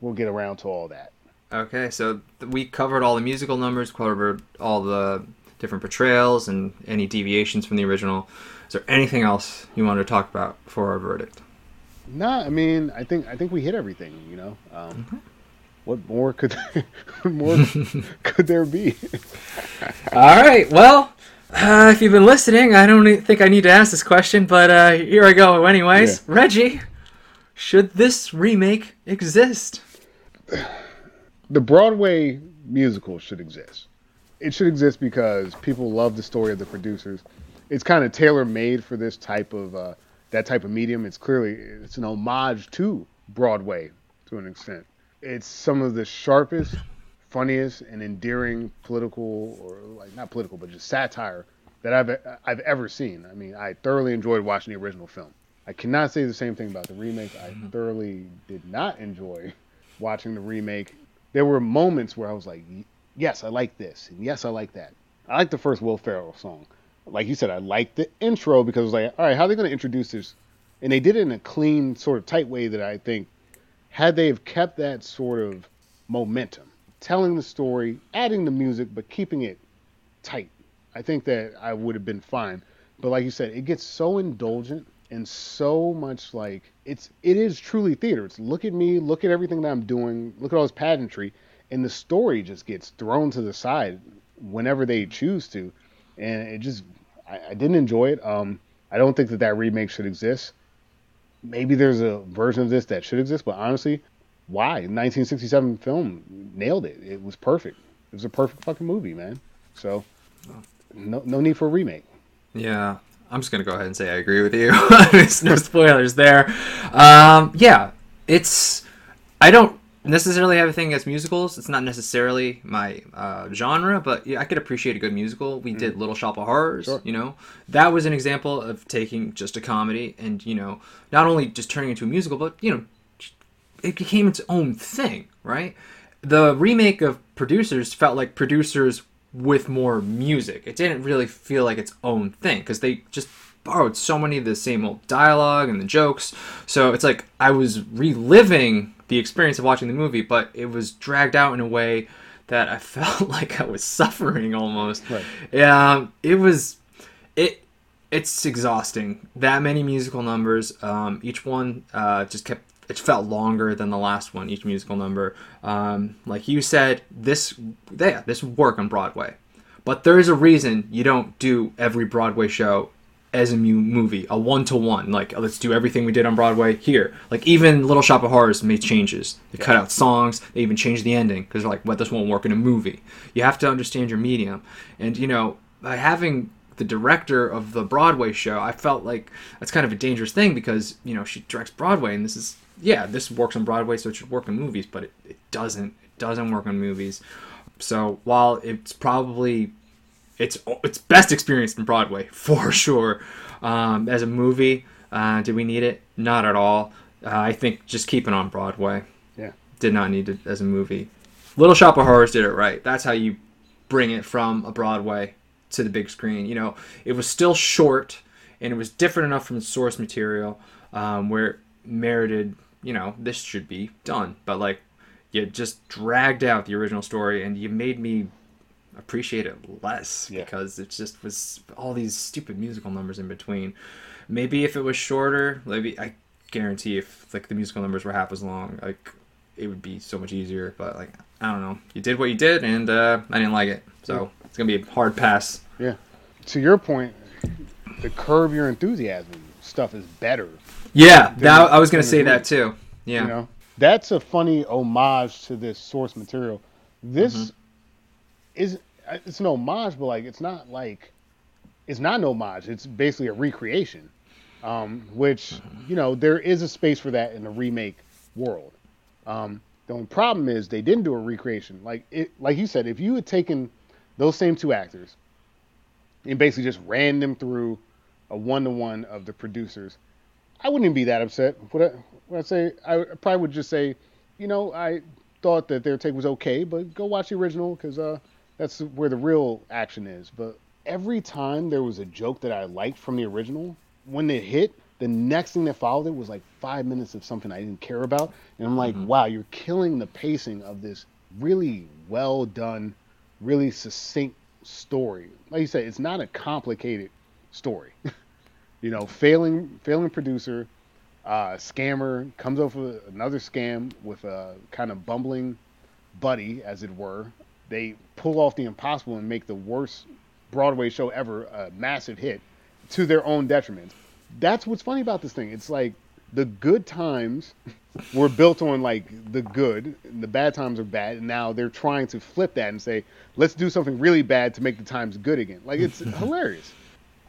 we'll get around to all that. Okay, so th- we covered all the musical numbers, covered all the different portrayals and any deviations from the original. Is there anything else you want to talk about for our verdict? No, I mean, I think I think we hit everything. You know, um, what more could <laughs> more <laughs> could there be? All right, well, uh, if you've been listening, I don't think I need to ask this question, but uh, here I go anyways. Reggie, should this remake exist? <sighs> <laughs> the Broadway musical should exist. It should exist because people love the story of the producers. It's kind of tailor made for this type of uh, that type of medium. It's clearly it's an homage to Broadway to an extent. It's some of the sharpest, funniest, and endearing political or like not political, but just satire that I've I've ever seen. I mean, I thoroughly enjoyed watching the original film. I cannot say the same thing about the remake. I thoroughly did not enjoy watching the remake. There were moments where I was like, yes, I like this, and yes, I like that. I like the first Will Ferrell song. Like you said, I liked the intro because it was like, all right, how are they going to introduce this and they did it in a clean, sort of tight way that I think, had they have kept that sort of momentum, telling the story, adding the music, but keeping it tight, I think that I would have been fine. But like you said, it gets so indulgent and so much like it's it is truly theater. It's look at me, look at everything that I'm doing, look at all this pageantry, and the story just gets thrown to the side whenever they choose to, and it just I, I didn't enjoy it. Um, I don't think that that remake should exist. Maybe there's a version of this that should exist, but honestly, why? 1967 film nailed it. It was perfect. It was a perfect fucking movie, man. So no no need for a remake. Yeah, I'm just gonna go ahead and say I agree with you. <laughs> There's no spoilers there. Um, yeah, it's I don't necessarily have a thing against musicals. It's not necessarily my uh, genre, but yeah, I could appreciate a good musical. We did Little Shop of Horrors. Sure. You know, that was an example of taking just a comedy and you know not only just turning it into a musical, but you know it became its own thing, right? The remake of Producers felt like Producers with more music. It didn't really feel like its own thing because they just borrowed so many of the same old dialogue and the jokes. So it's like I was reliving the experience of watching the movie, but it was dragged out in a way that I <laughs> felt like I was suffering almost. Right. Yeah, it was it it's exhausting. That many musical numbers. Um, each one uh, just kept. It felt longer than the last one. Each musical number. Um, like you said, this yeah, this would work on Broadway, but there is a reason you don't do every Broadway show as a mu- movie, a one to one. Like let's do everything we did on Broadway here. Like even Little Shop of Horrors made changes. They cut out songs. They even changed the ending because they're like, "Well, this won't work in a movie." You have to understand your medium, and you know by having the director of the Broadway show, I felt like that's kind of a dangerous thing because you know she directs Broadway, and this is yeah, this works on Broadway, so it should work in movies, but it, it doesn't. It doesn't work on movies. So while it's probably it's it's best experienced in Broadway <laughs> for sure. Um, as a movie, uh, did we need it? Not at all. Uh, I think just keep it on Broadway. Yeah. Did not need it as a movie. Little Shop of Horrors did it right. That's how you bring it from a Broadway to the big screen. You know, it was still short and it was different enough from the source material um, where it merited, you know, this should be done. But like, you just dragged out the original story and you made me appreciate it less Yeah. because it just was all these stupid musical numbers in between. Maybe if it was shorter, maybe I guarantee if like the musical numbers were half as long, like it would be so much easier. But like I don't know, you did what you did, and uh, I didn't like it, so it's gonna be a hard pass. Yeah. To your point, the curb your enthusiasm stuff is better. Yeah, that, I was gonna say that too. Yeah, You know, that's a funny homage to this source material. This Mm-hmm. is it's an homage, but like it's not like it's not an homage. It's basically a recreation, um, which Mm-hmm. you know there is a space for that in the remake world. Um, the only problem is they didn't do a recreation. Like it, like you said, if you had taken those same two actors and basically just ran them through a one to one of the producers, I wouldn't even be that upset. What I, what I say, I probably would just say, you know, I thought that their take was okay, but go watch the original because uh, that's where the real action is. But every time there was a joke that I liked from the original, when it hit, the next thing that followed it was like five minutes of something I didn't care about, and I'm like, wow, you're killing the pacing of this really well done, really succinct story. Like you said, it's not a complicated story. <laughs> you know, failing failing producer, uh, scammer comes up with another scam with a kind of bumbling buddy, as it were. They pull off the impossible and make the worst Broadway show ever a massive hit to their own detriment. That's what's funny about this thing. It's like the good times <laughs> were built on like the good, and the bad times are bad, and now they're trying to flip that and say, let's do something really bad to make the times good again. Like it's <laughs> hilarious.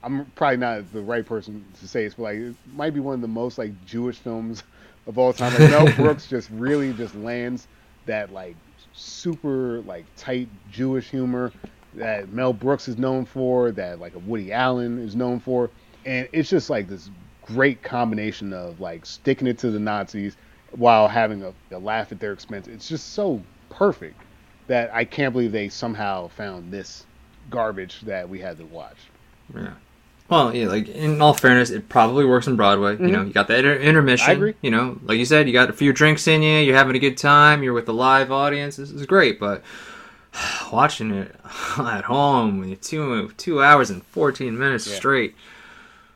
I'm probably not the right person to say this, but like it might be one of the most like Jewish films of all time. Like Mel <laughs> Brooks just really just lands that like super like tight Jewish humor that Mel Brooks is known for, that like a Woody Allen is known for, and it's just like this great combination of like sticking it to the Nazis while having a, a laugh at their expense. It's just so perfect that I can't believe they somehow found this garbage that we had to watch. yeah. Well, yeah, like in all fairness, it probably works on Broadway. You know, mm-hmm. you got that inter- intermission. I agree. You know, like you said, you got a few drinks in you. You're having a good time. You're with the live audience. This is great, but <sighs> watching it <laughs> at home, with two two hours and fourteen minutes Yeah. straight,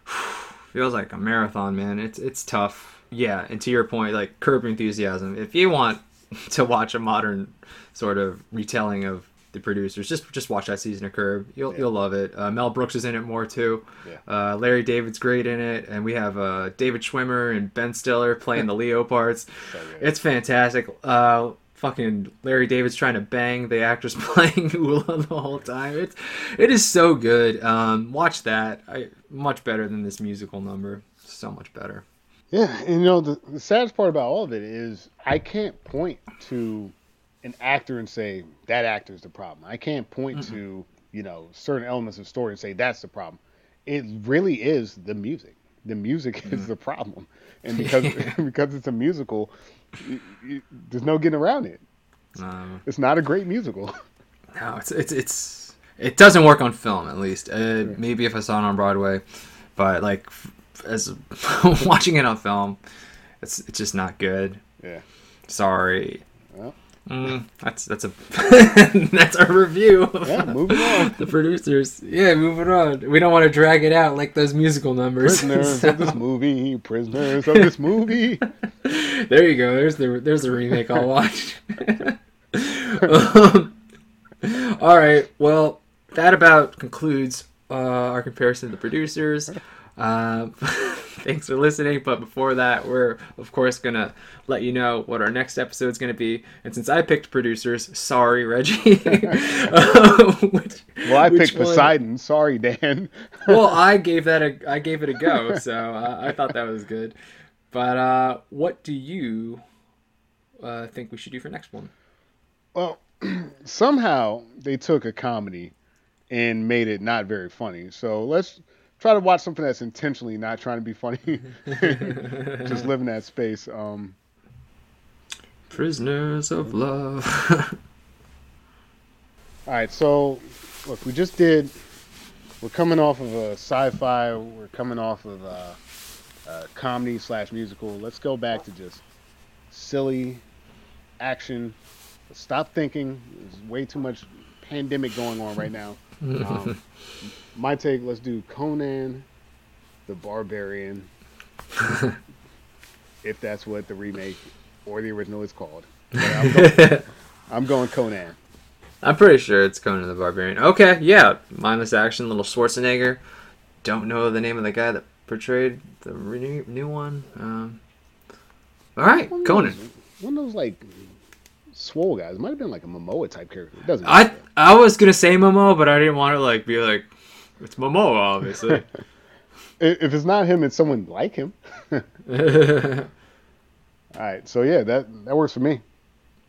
<sighs> feels like a marathon, man. It's it's tough. Yeah, and to your point, like Curb Enthusiasm. If you want <laughs> to watch a modern sort of retelling of the producers, just just watch that season of Curb. You'll Yeah. you'll love it. Uh, Mel Brooks is in it more too. Yeah. Uh, Larry David's great in it, and we have uh, David Schwimmer and Ben Stiller playing the Leo parts. <laughs> So. It's fantastic. Uh, fucking Larry David's trying to bang the actress <laughs> playing Ulla the whole time. It's it is so good. Um, watch that. I much better than this musical number. So much better. Yeah, and you know the, the saddest part about all of it is I can't point to an actor and say that actor is the problem. I can't point to you know certain elements of story and say that's the problem. It really is the music. The music <laughs> is the problem, and <laughs> because <laughs> because it's a musical, you, you, there's no getting around it. Um, It's not a great musical. no, it's it's it's it doesn't work on film at least. Uh, maybe if I saw it on Broadway, but like as watching it on film, it's it's just not good. yeah. Sorry. Mm, <laughs> that's that's a <laughs> that's our review. Yeah, moving on. <laughs> the producers. Yeah, moving on. We don't want to drag it out like those musical numbers. Prisoners So- of this movie. Prisoners of this movie. there you go. There's the there's a remake I'll watch. um, all right. Well, that about concludes uh, our comparison to the producers. Um, <laughs> thanks for listening. But before that, we're of course gonna let you know what our next episode is gonna be. And since I picked producers, sorry, Reggie. <laughs> Uh, which- Well, I picked one- Poseidon. Sorry, Dan. <laughs> well, I gave that a I gave it a go, so uh, I thought that was good. But uh, what do you uh, think we should do for next one? Well, <clears throat> somehow they took a comedy and made it not very funny. So let's try to watch something that's intentionally not trying to be funny. <laughs> Just live in that space. Um, Prisoners of Love. <laughs> all right, so look, we just did. We're coming off of a sci-fi. We're coming off of a, a comedy slash musical. Let's go back to just silly action. Stop thinking. There's way too much pandemic going on right now. <laughs> Um, my take. Let's do Conan, the Barbarian, <laughs> if that's what the remake or the original is called. But I'm, going, <laughs> I'm going Conan. I'm pretty sure it's Conan the Barbarian. Okay, yeah, mindless action, little Schwarzenegger. Don't know the name of the guy that portrayed the re- new one. Um, all right, One Conan. those- One of those like swole guys. It might have been like a Momoa type character. It doesn't. I matter. I was gonna say Momo, but I didn't want to like be like it's Momo, obviously. <laughs> If it's not him, it's someone like him. <laughs> All right. So yeah, that that works for me.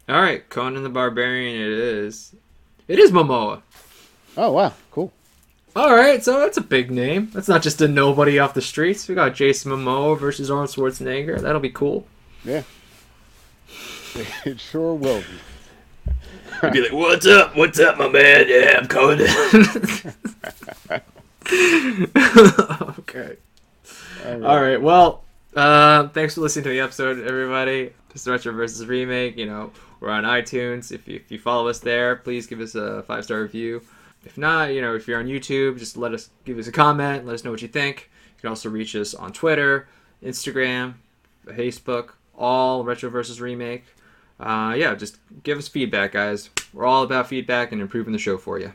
All right, Conan the Barbarian. It is. It is Momoa. Oh wow, cool. All right, so that's a big name. That's not just a nobody off the streets. We got Jason Momoa versus Arnold Schwarzenegger. That'll be cool. Yeah. <laughs> It sure will be. He'd be like, "What's up? What's up, my man? Yeah, I'm Conan." <laughs> okay. All right. All right. Well, uh, thanks for listening to the episode, everybody. This is Retro versus Remake. You know, we're on iTunes. If you, if you follow us there, please give us a five star review. If not, you know, if you're on YouTube, just let us give us a comment. Let us know what you think. You can also reach us on Twitter, Instagram, Facebook, all Retro versus Remake. Uh, yeah, just give us feedback, guys. We're all about feedback and improving the show for you.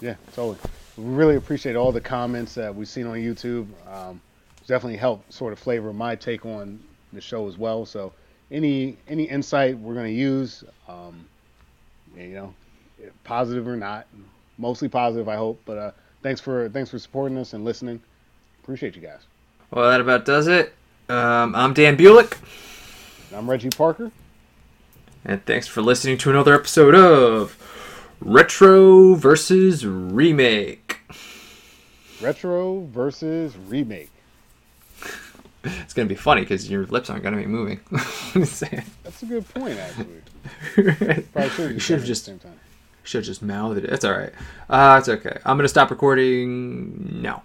Yeah, totally. We really appreciate all the comments that we've seen on YouTube. Um, definitely helped sort of flavor my take on the show as well. So any any insight we're going to use, um, you know, positive or not, mostly positive, I hope. But uh, thanks for thanks for supporting us and listening. Appreciate you guys. Well, that about does it. Um, I'm Dan Bulick. I'm Reggie Parker. And thanks for listening to another episode of Retro versus Remake. Retro versus remake. It's gonna be funny because your lips aren't gonna be moving. <laughs> Say That's a good point, actually. <laughs> should You should have just the same time. should have just mouthed it. It's all right. Uh, it's okay. I'm gonna stop recording now.